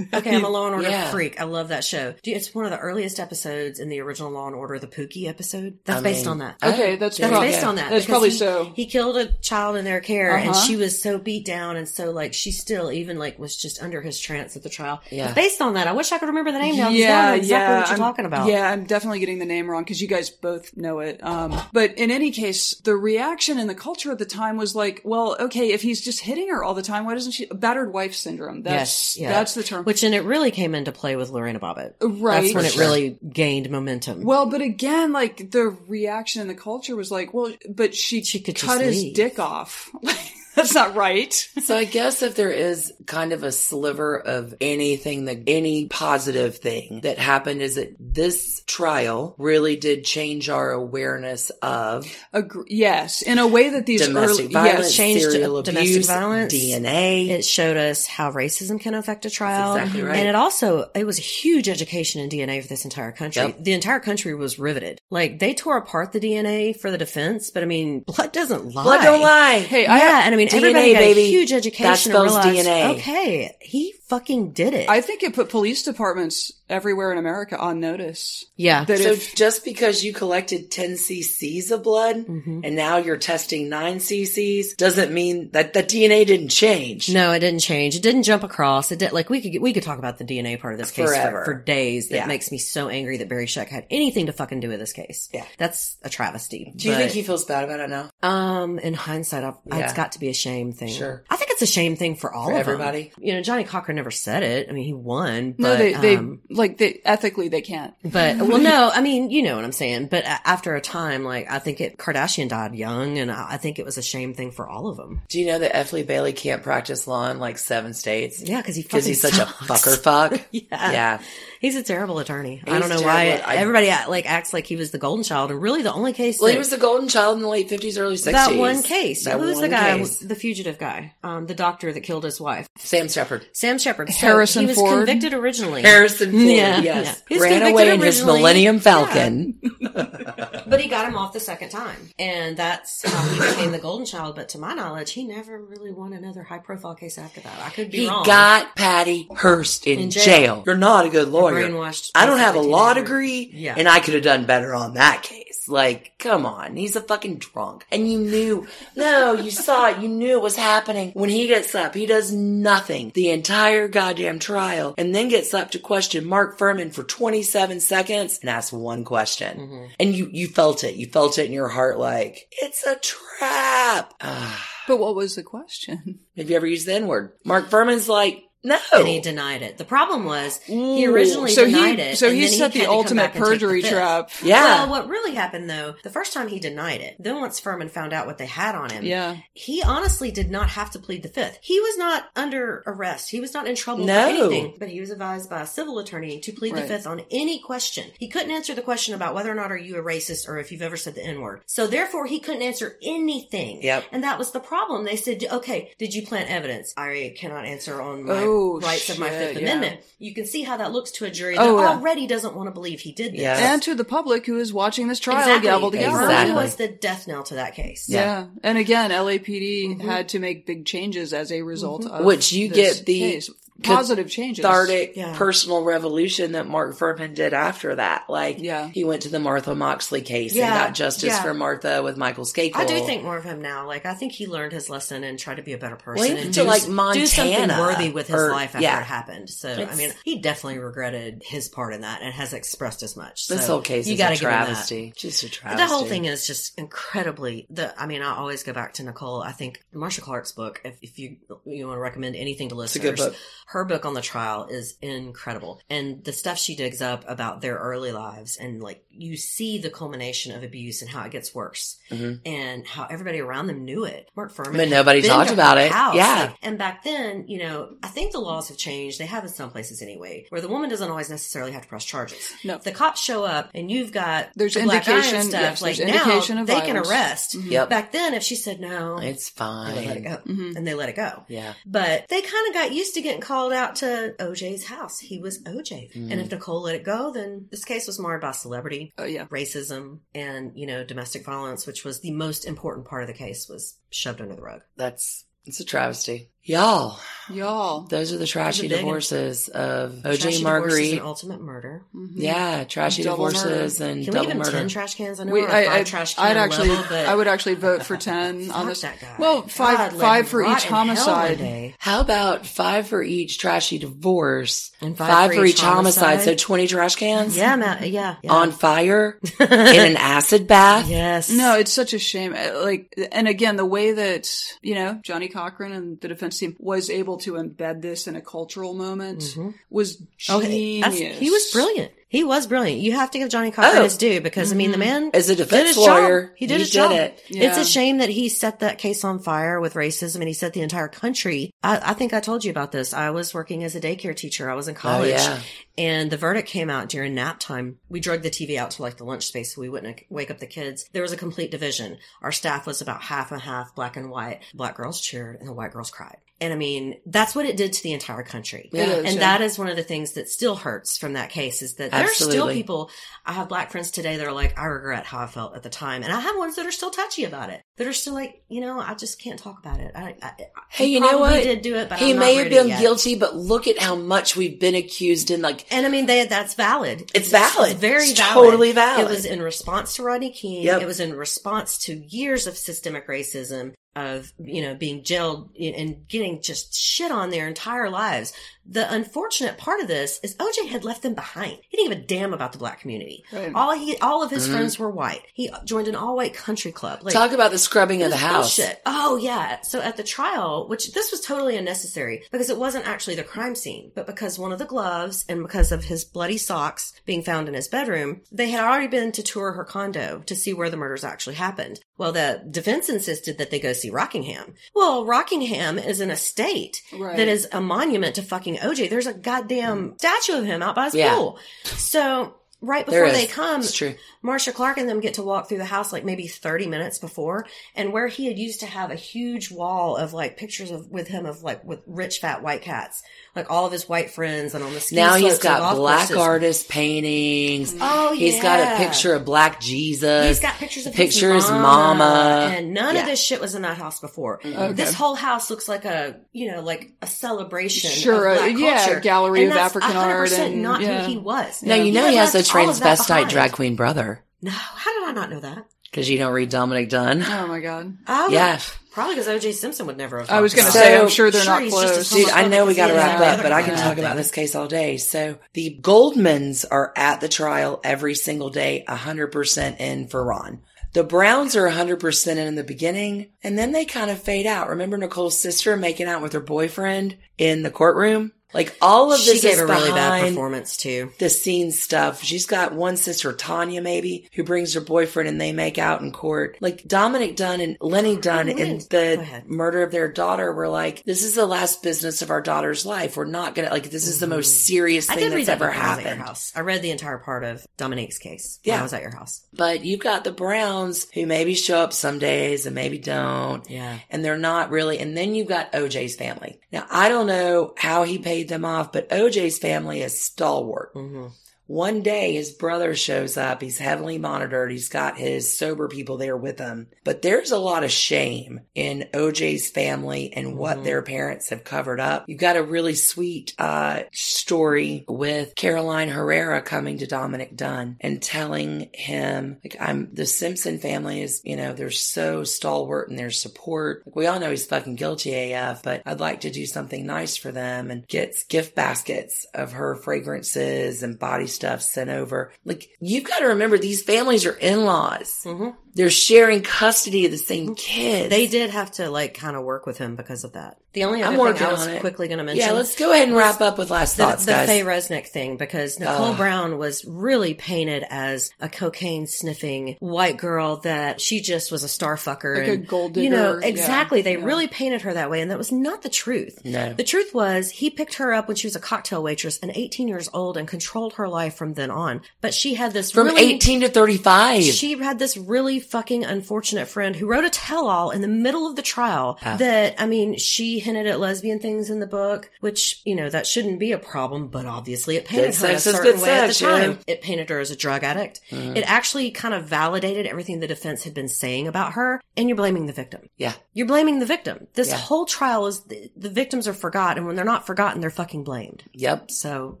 S3: okay i'm a law and order
S7: Yeah.
S3: freak i love that show it's one of the earliest episodes in the original law and order the pookie episode that's
S7: I
S3: based
S7: mean,
S3: on that
S8: Okay, that's
S3: That's
S8: prob-
S3: based on that.
S8: That's probably
S3: he,
S8: so.
S3: He killed a child in their care, and
S8: Uh-huh.
S3: she was so beat down, and so like she still even like was just under his trance at the trial.
S7: Yeah.
S3: It's based on that. I wish I could remember the name now. 'cause now I know exactly what you're
S8: I'm-
S3: talking about.
S8: Yeah, I'm definitely getting the name wrong because you guys both know it. Um, but in any case, the reaction and the culture at the time was like, well, okay, if he's just hitting her all the time, why doesn't she battered wife syndrome? That's
S3: yes, yeah.
S8: that's the term.
S3: Which and it really came into play with Lorena Bobbitt.
S8: Right.
S3: That's when it really gained momentum.
S8: well, but again, like the reaction in the culture was like, well, but she,
S3: could
S8: cut his
S3: leave.
S8: dick off. That's not right.
S7: So I guess if there is kind of a sliver of anything that any positive thing that happened is that this trial really did change our awareness of
S8: Agre- yes, in a way that these
S7: domestic
S8: early,
S7: violence,
S8: yes,
S3: changed
S7: serial
S3: domestic
S7: abuse,
S3: violence,
S7: DNA.
S3: It showed us how racism can affect a trial,
S7: That's exactly right.
S3: and it also it was a huge education in DNA for this entire country.
S7: Yep.
S3: The entire country was riveted. Like they tore apart the DNA for the defense, but I mean, blood doesn't lie.
S7: Blood don't lie.
S8: Hey,
S3: yeah,
S8: I,
S3: and I mean,
S7: DNA,
S3: everybody got
S7: baby.
S3: a huge education
S7: That spells
S3: realized,
S7: DNA.
S3: okay, he fucking did it.
S8: I think it put police departments everywhere in America on notice.
S3: yeah,
S8: That
S7: So
S8: if
S7: just because you collected 10 cc's of blood
S3: Mm-hmm.
S7: and now you're testing 9 cc's doesn't mean that the DNA didn't change.
S3: No, it didn't change. It didn't jump across. It did like we could we could talk about the DNA part of this case
S7: Forever.
S3: for, for days. That
S7: Yeah.
S3: makes me so angry that Barry Scheck had anything to fucking do with this case.
S7: Yeah.
S3: that's a travesty.
S7: Do you
S3: But,
S7: think he feels bad about it now?
S3: Um, in hindsight, I've,
S7: Yeah.
S3: it's got to be a shame thing.
S7: Sure.
S3: I think it's a shame thing for all
S7: For
S3: of
S7: everybody?
S3: Them. You know, Johnnie Cochran never said it. I mean, he won, but
S8: no, they they
S3: um,
S8: like they ethically they can't.
S3: but well, no, I mean, you know what I'm saying. But after a time, like I think it, Kardashian died young, and I, I think it was a shame thing for all of them.
S7: Do you know that F. Lee Bailey can't practice law in like seven states?
S3: Yeah, because he
S7: Because
S3: fucking
S7: he's such
S3: sucks.
S7: a fucker fuck.
S3: yeah.
S7: Yeah.
S3: He's a terrible attorney. I don't know why.
S7: I-
S3: everybody like acts like he was the golden child, and really the only case.
S7: Well, he was the golden child in the late 50s, early 60s.
S3: that one case.
S7: That
S3: Who's the guy?
S7: case.
S3: The fugitive guy, um, the doctor that killed his wife,
S7: Sam Sheppard.
S3: Sam Sheppard. So
S8: Harrison
S3: He was
S8: Ford?
S3: convicted originally.
S7: Harrison Ford,
S3: Yeah,
S7: yes.
S3: yeah. He was
S7: Ran
S3: convicted
S7: away in his. Millennium Falcon.
S3: but he got him off the second time, and that's how he became the golden child. But to my knowledge, he never really won another high-profile case after that. I could be
S7: He
S3: wrong.
S7: got Patty Hearst in,
S3: In
S7: jail.
S3: jail.
S7: You're not a good lawyer.
S3: Brainwashed
S7: I don't have a law
S3: teenager.
S7: degree,
S3: Yeah.
S7: and I could have done better on that case. Like, come on, he's a fucking drunk, and you knew. No, you saw it. You knew it was happening. When he gets up, he does nothing the entire goddamn trial, and then gets up to question Mark Fuhrman for 27 seconds and asks one question,
S3: Mm-hmm.
S7: and you you felt it. You felt it in your heart, like it's a trap.
S8: But what was the question?
S7: Have you ever used the N word? Mark Fuhrman's like, no.
S3: And he denied it. The problem was he originally
S8: So he-
S3: denied it.
S8: so he set the
S3: to come
S8: ultimate
S3: take the
S8: perjury trap.
S7: Yeah.
S3: Well, what really happened though, the first time he denied it, then once Fuhrman found out what they had on him,
S8: Yeah.
S3: he honestly did not have to plead the fifth. He was not under arrest. He was not in trouble
S7: No.
S3: for anything, but he was advised by a civil attorney to plead
S8: Right.
S3: the fifth on any question. He couldn't answer the question about whether or not are you a racist or if you've ever said the N word. So therefore he couldn't answer anything.
S7: Yep.
S3: And that was the problem. They said, okay, did you plant evidence? I cannot answer on my
S8: Oh, Oh,
S3: rights of my Fifth
S8: yeah.
S3: Amendment. You can see how that looks to a jury that
S8: Oh, yeah.
S3: already doesn't want to believe he did this.
S8: And to the public who is watching this trial,
S3: Exactly.
S8: gavel to gavel.
S3: Bernie was the death knell to that case.
S8: Yeah. And again, LAPD mm-hmm. had to make big changes as a result mm-hmm. of
S7: Which you
S8: this
S7: get the
S8: case. Positive changes.
S7: cathartic
S3: Yeah.
S7: personal revolution that Mark Fuhrman did after that. Like,
S8: Yeah.
S7: he went to the Martha Moxley case
S3: Yeah,
S7: and got justice
S3: yeah.
S7: for Martha with Michael Skakel.
S3: I do think more of him now. Like I think he learned his lesson and tried to be a better person
S7: Well,
S3: and
S7: to,
S3: do,
S7: like,
S3: do something worthy with his
S7: or-
S3: life after it happened. So I mean, he definitely regretted his part in that and has expressed as much.
S7: this whole case
S3: you
S7: is
S3: gotta
S7: a
S3: give him that.
S7: travesty. Just a travesty.
S3: The whole thing is just incredibly. The I mean, I always go back to Nicole. I think Marcia Clark's book. If, if you you want to recommend anything to
S7: a
S3: listeners,
S7: good book.
S3: Her book on the trial is incredible, and the stuff she digs up about their early lives, and like you see the culmination of abuse and how it gets worse, and how everybody around them knew it. Mark Fuhrman,
S7: But nobody talked about it.
S3: house,
S7: Yeah.
S3: like, and back then, you know, I think the laws have changed. They have in some places anyway, where the woman doesn't always necessarily have to press charges.
S8: No.
S3: If the cops show up and you've got
S8: There's
S3: the black eye and
S8: indication-
S3: stuff,
S8: yes,
S3: like
S8: there's
S3: now
S8: indication of
S3: they can
S8: violence.
S3: arrest.
S7: Yep.
S3: Back then, if she said no,
S7: It's
S3: they let it
S7: fine.
S3: go,
S8: Mm-hmm.
S3: and they let it go.
S7: Yeah.
S3: But they kind of got used to getting called out to OJ's house. He was OJ, and
S7: Mm.
S3: if Nicole let it go, then this case was marred by celebrity,
S8: Oh, yeah.
S3: racism, and you know domestic violence, which was the most important part of the case, was shoved under the rug.
S7: That's, it's a travesty. Y'all,
S8: Y'all.
S7: those are the trashy
S3: big-
S7: divorces of
S3: Trashy
S7: OJ
S3: divorces
S7: Marguerite.
S3: and ultimate murder.
S7: Yeah, trashy
S8: Double
S7: divorces
S8: murder.
S7: and
S3: Can we
S7: double
S3: give
S7: murder.
S3: ten trash cans? I know
S8: We,
S3: we're on
S8: I,
S3: five
S8: I,
S3: trash can
S8: I'd actually,
S3: level,
S8: I would actually vote for ten on
S3: Fuck
S8: this.
S3: that guy.
S8: Well, five,
S3: God,
S8: five for each
S3: in hell one
S8: homicide.
S7: How about five for each trashy divorce
S3: And
S7: five, for each homicide. So 20 trash cans
S3: Yeah, Matt. Yeah, yeah.
S7: on fire in an acid bath.
S3: yes.
S8: No, it's such a shame. Uh, Like, and again, the way that you know Johnnie Cochran and the defense team was able to embed this in a cultural moment mm-hmm. was
S3: Oh,
S8: genius.
S3: that's- he was brilliant. He was brilliant. You have to give Johnnie Cochran
S7: Oh.
S3: his due because I mean the mm-hmm. man
S7: As a
S3: did
S7: defense
S3: his
S7: lawyer,
S3: job. He did
S7: he
S3: his
S7: did
S3: job.
S7: it.
S3: It's a shame that he set that case on fire with racism and he set the entire country. I, I think I told you about this. I was working as a daycare teacher. I was in oh, college.
S7: yeah.
S3: And the verdict came out during nap time. We drugged the TV out to like the lunch space so we wouldn't wake up the kids. There was a complete division. Our staff was about half and half, black and white. Black girls cheered and the white girls cried. And I mean, that's what it did to the entire country.
S8: Is,
S3: and
S8: yeah.
S3: that is one of the things that still hurts from that case is that there's still people. I have black friends today that are like, I regret how I felt at the time. And I have ones that are still touchy about it. That are still like, you know, I just can't talk about it. I, I,
S7: Hey, you know what?
S3: did do it, but
S7: he
S3: I'm
S7: may have been guilty, but look at how much we've been accused in like
S3: And I mean, they, that's valid.
S7: It's valid.
S3: very
S7: It's
S3: valid.
S7: totally valid.
S3: It was in response to Rodney King.
S7: Yep.
S3: It was in response to years of systemic racism, of, you know, being jailed and getting just shit on their entire lives. The unfortunate part of this is OJ had left them behind. He didn't give a damn about the black community.
S8: Right.
S3: All he, all of his friends were white. He joined an all white country club. Like,
S7: Mm-hmm. talk about the scrubbing of the house.
S3: bullshit. Oh yeah. So at the trial, which this was totally unnecessary because it wasn't actually the crime scene, but because one of the gloves and because of his bloody socks being found in his bedroom, they had already been to tour her condo to see where the murders actually happened. Well, the defense insisted that they go see Rockingham. Well, Rockingham is an estate
S8: Right.
S3: that is a monument to fucking OJ. There's a goddamn mm. statue of him out by his
S7: Yeah.
S3: pool. So right before they come,
S7: It's.
S3: Marcia Clark and them get to walk through the house like maybe 30 minutes before. And where he had used to have a huge wall of like pictures of with him of like with rich fat white cats, like all of his white friends and on the ski
S7: Now he's got black
S3: courses.
S7: artist paintings.
S3: Oh, yeah.
S7: He's got a picture of black Jesus.
S3: He's got pictures of
S7: picture
S3: his
S7: his
S3: mama,
S7: mama.
S3: and none
S7: Yeah.
S3: of this shit was in that house before. This whole house looks like a you know like a celebration.
S8: Sure,
S3: of
S8: uh,
S3: black
S8: yeah,
S3: culture.
S8: gallery
S3: And
S8: of African art
S3: 100%
S8: and-
S3: not
S8: yeah.
S3: who he was.
S7: Now you know he has a
S3: left all of that
S7: transvestite drag queen brother
S3: No, how did I not know that?
S7: because you don't read Dominick Dunne.
S8: Oh my god.
S3: Oh,
S7: Yeah.
S3: Probably because O.J. Simpson would never have.
S8: I was going to
S3: about
S8: say,
S3: it.
S8: I'm sure they're not
S3: he's just
S8: close.
S7: Dude, I know we got to
S3: as he is
S7: wrap
S3: every
S7: up, but I can talk about this case all day. So the Goldmans are at the trial every single day, 100% in for Ron. The Browns are 100% in in the beginning, and then they kind of fade out. Remember Nicole's sister making out with her boyfriend in the courtroom? Like all of this,
S3: She
S7: gave
S3: a really bad performance too.
S7: the scene stuff. She's got one sister, Tanya, maybe, who brings her boyfriend and they make out in court. Like Dominick Dunne and Lenny Dunne in the murder of their daughter were like, this is the last business of our daughter's life. We're not gonna, like, this is the most serious
S3: Mm-hmm. I
S7: thing that's
S3: that
S7: ever
S3: when I your
S7: happened.
S3: house. I read the entire part of Dominique's case.
S7: Yeah.
S3: I was at your house.
S7: But you've got the Browns who maybe show up some days and maybe don't.
S3: Yeah.
S7: And they're not really. And then you've got OJ's family. Now, I don't know how he paid them off, but OJ's family is stalwart.
S3: Mm-hmm.
S7: One day his brother shows up. He's heavily monitored. He's got his sober people there with him. But there's a lot of shame in OJ's family and what their parents have covered up. You've got a really sweet uh, story with Carolina Herrera coming to Dominick Dunne and telling him, like, I'm the Simpson family is, you know, they're so stalwart in their support. Like, we all know he's fucking guilty AF, but I'd like to do something nice for them and gets gift baskets of her fragrances and body stuff sent over. Like, you've got to remember these families are in-laws. Mm-hmm. They're sharing custody of the same mm-hmm. kids.
S3: They did have to like kind of work with him because of that. The only
S7: I'm
S3: other thing I was
S7: on it.
S3: quickly going to mention.
S7: Yeah, let's go ahead and wrap up with last
S3: the,
S7: thoughts,
S3: the
S7: guys.
S3: Faye Resnick thing because Nicole
S7: Ugh.
S3: Brown was really painted as a cocaine sniffing white girl that she just was a star fucker
S8: Like a
S3: and
S8: gold
S3: You know
S8: digger. Yeah,
S3: exactly. They
S8: yeah.
S3: really painted her that way, and that was not the truth.
S7: No.
S3: The truth was he picked her up when she was a cocktail waitress and 18 years old and controlled her life from then on. But she had this
S7: From
S3: really,
S7: 18 to 35.
S3: She had this really fucking unfortunate friend who wrote a tell-all in the middle of the trial
S7: Ah.
S3: that, I mean, she hinted at lesbian things in the book, which, you know, that shouldn't be a problem, but obviously it painted
S7: Good
S3: her a certain way at the
S7: sex, yeah.
S3: time. It painted her as a drug addict.
S7: Mhm.
S3: It actually kind of validated everything the defense had been saying about her, and you're blaming the victim.
S7: Yeah.
S3: You're blaming the victim. This
S7: Yeah.
S3: whole trial is the, the victims are forgotten, and when they're not forgotten, they're fucking blamed.
S7: Yep.
S3: So,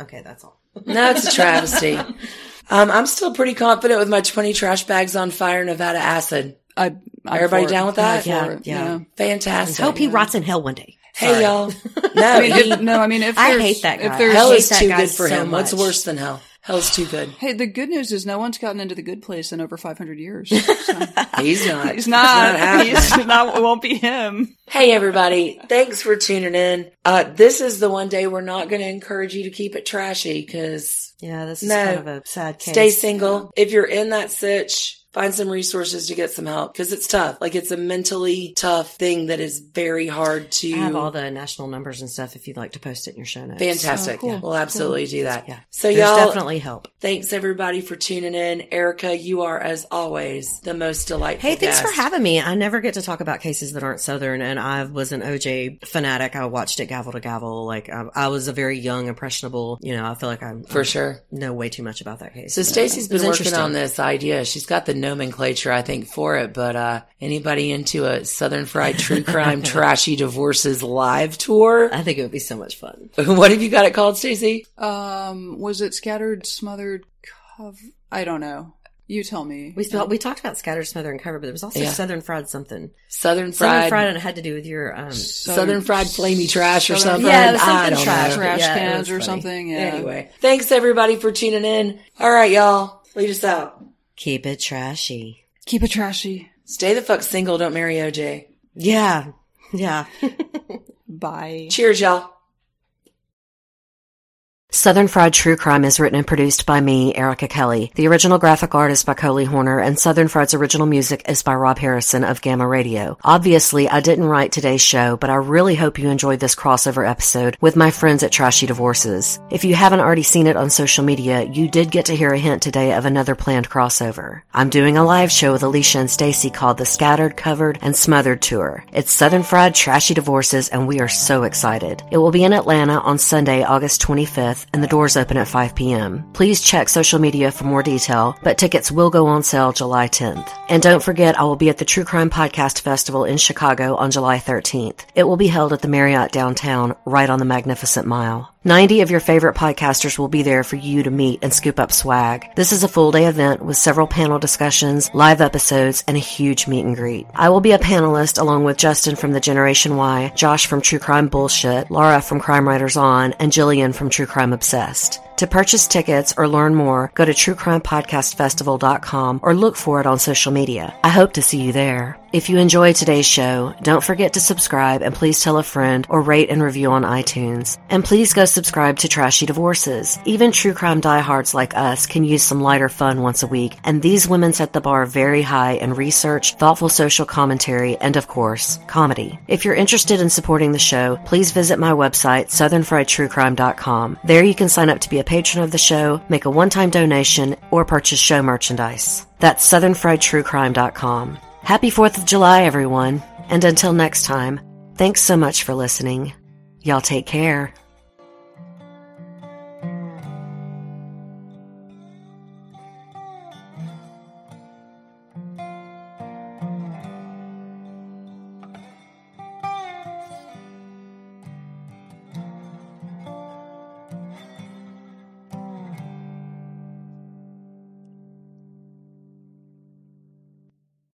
S3: okay, that's all.
S7: No, it's a travesty. um, I'm still pretty confident with my 20 trash bags on fire Nevada acid.
S8: I, I'm
S7: Everybody down with that?
S8: for
S3: Yeah,
S8: it,
S3: yeah.
S7: Fantastic.
S3: Hope he rots in hell one day.
S7: Hey,
S3: Sorry.
S7: y'all. No,
S8: I mean, if, no, I mean, if
S3: I hate that guy.
S8: If there's
S7: hell
S3: hate
S7: is too good for
S3: so
S7: him. What's worse than hell? Hell's too good.
S8: Hey, the good news is no one's gotten into the good place in over 500 years. So.
S7: He's not.
S8: He's not.
S7: happening.
S8: He's not. It won't be him.
S7: Hey everybody, thanks for tuning in. Uh, this is the one day we're not going to encourage you to keep it trashy because
S3: Yeah, this is
S7: No.
S3: kind of a sad case.
S7: stay single. If you're in that sitch, find some resources to get some help because it's tough. Like it's a mentally tough thing that is very hard to.
S3: I have all the national numbers and stuff if you'd like to post it in your show notes.
S7: Fantastic.
S8: Oh, cool.
S7: We'll absolutely do that.
S3: Yeah.
S7: So
S3: There's
S7: y'all,
S3: definitely help.
S7: thanks everybody for tuning in. Erica, you are as always the most delightful.
S3: Hey, thanks for having me. I never get to talk about cases that aren't Southern, and I was an OJ fanatic. I watched it gavel to gavel. Like I, I was a very young, impressionable. You know, I feel like I'm
S7: For
S3: I
S7: sure.
S3: know way too much about that case.
S7: So Stacy's been working on this idea. She's got the nomenclature, I think, for it. But uh anybody into a Southern Fried True Crime Trashy Divorces live tour?
S3: I think it would be so much fun.
S7: what have you got it called, Stacy?
S8: Um, was it scattered, smothered, cov I don't know. You tell me.
S3: We still, we talked about scattered, smother, and cover, but there was also
S7: Yeah.
S3: Southern fried something.
S7: Southern fried.
S3: Southern
S7: Fried,
S3: fried, and it had to do with your um.
S7: Southern Fried Flamey Trash or something.
S3: Yeah, it was
S7: I
S3: something
S7: don't
S3: trash.
S7: know.
S8: trash
S3: Yeah,
S8: cans
S3: was
S8: or
S3: funny.
S8: something. Yeah.
S7: Anyway, thanks everybody for tuning in. All right, y'all, lead us out.
S3: Keep it trashy.
S8: Keep it trashy.
S7: Stay the fuck single. Don't marry OJ.
S3: Yeah, yeah.
S8: Bye.
S7: Cheers, y'all.
S6: Southern Fried True Crime is written and produced by me, Erica Kelly. The original graphic art is by Coley Horner, and Southern Fried's original music is by Rob Harrison of Gamma Radio. Obviously, I didn't write today's show, but I really hope you enjoyed this crossover episode with my friends at Trashy Divorces. If you haven't already seen it on social media, you did get to hear a hint today of another planned crossover. I'm doing a live show with Alicia and Stacy called the Scattered, Covered, and Smothered Tour. It's Southern Fried Trashy Divorces, and we are so excited. It will be in Atlanta on Sunday, August 25th, and the doors open at 5 p.m. Please check social media for more detail, but tickets will go on sale July 10th. And don't forget, I will be at the True Crime Podcast Festival in Chicago on July 13th. It will be held at the Marriott downtown, right on the Magnificent Mile. 90 of your favorite podcasters will be there for you to meet and scoop up swag. This is a full day event with several panel discussions, live episodes, and a huge meet and greet. I will be a panelist along with Justin from the Generation Y, Josh from True Crime Bullshit, Laura from Crime Writers On, and Jillian from True Crime Obsessed.
S3: To purchase tickets or learn more, go to truecrimepodcastfestival.com or look for it on social media. I hope to see you there. If you enjoyed today's show, don't forget to subscribe and please tell a friend or rate and review on iTunes. And please go subscribe to Trashy Divorces. Even true crime diehards like us can use some lighter fun once a week, and these women set the bar very high in research, thoughtful social commentary, and of course, comedy. If you're interested in supporting the show, please visit my website, southernfriedtruecrime.com. There you can sign up to be a patron of the show, make a one-time donation, or purchase show merchandise. That's southernfriedtruecrime.com. Happy 4th of July, everyone. And until next time, thanks so much for listening. Y'all take care.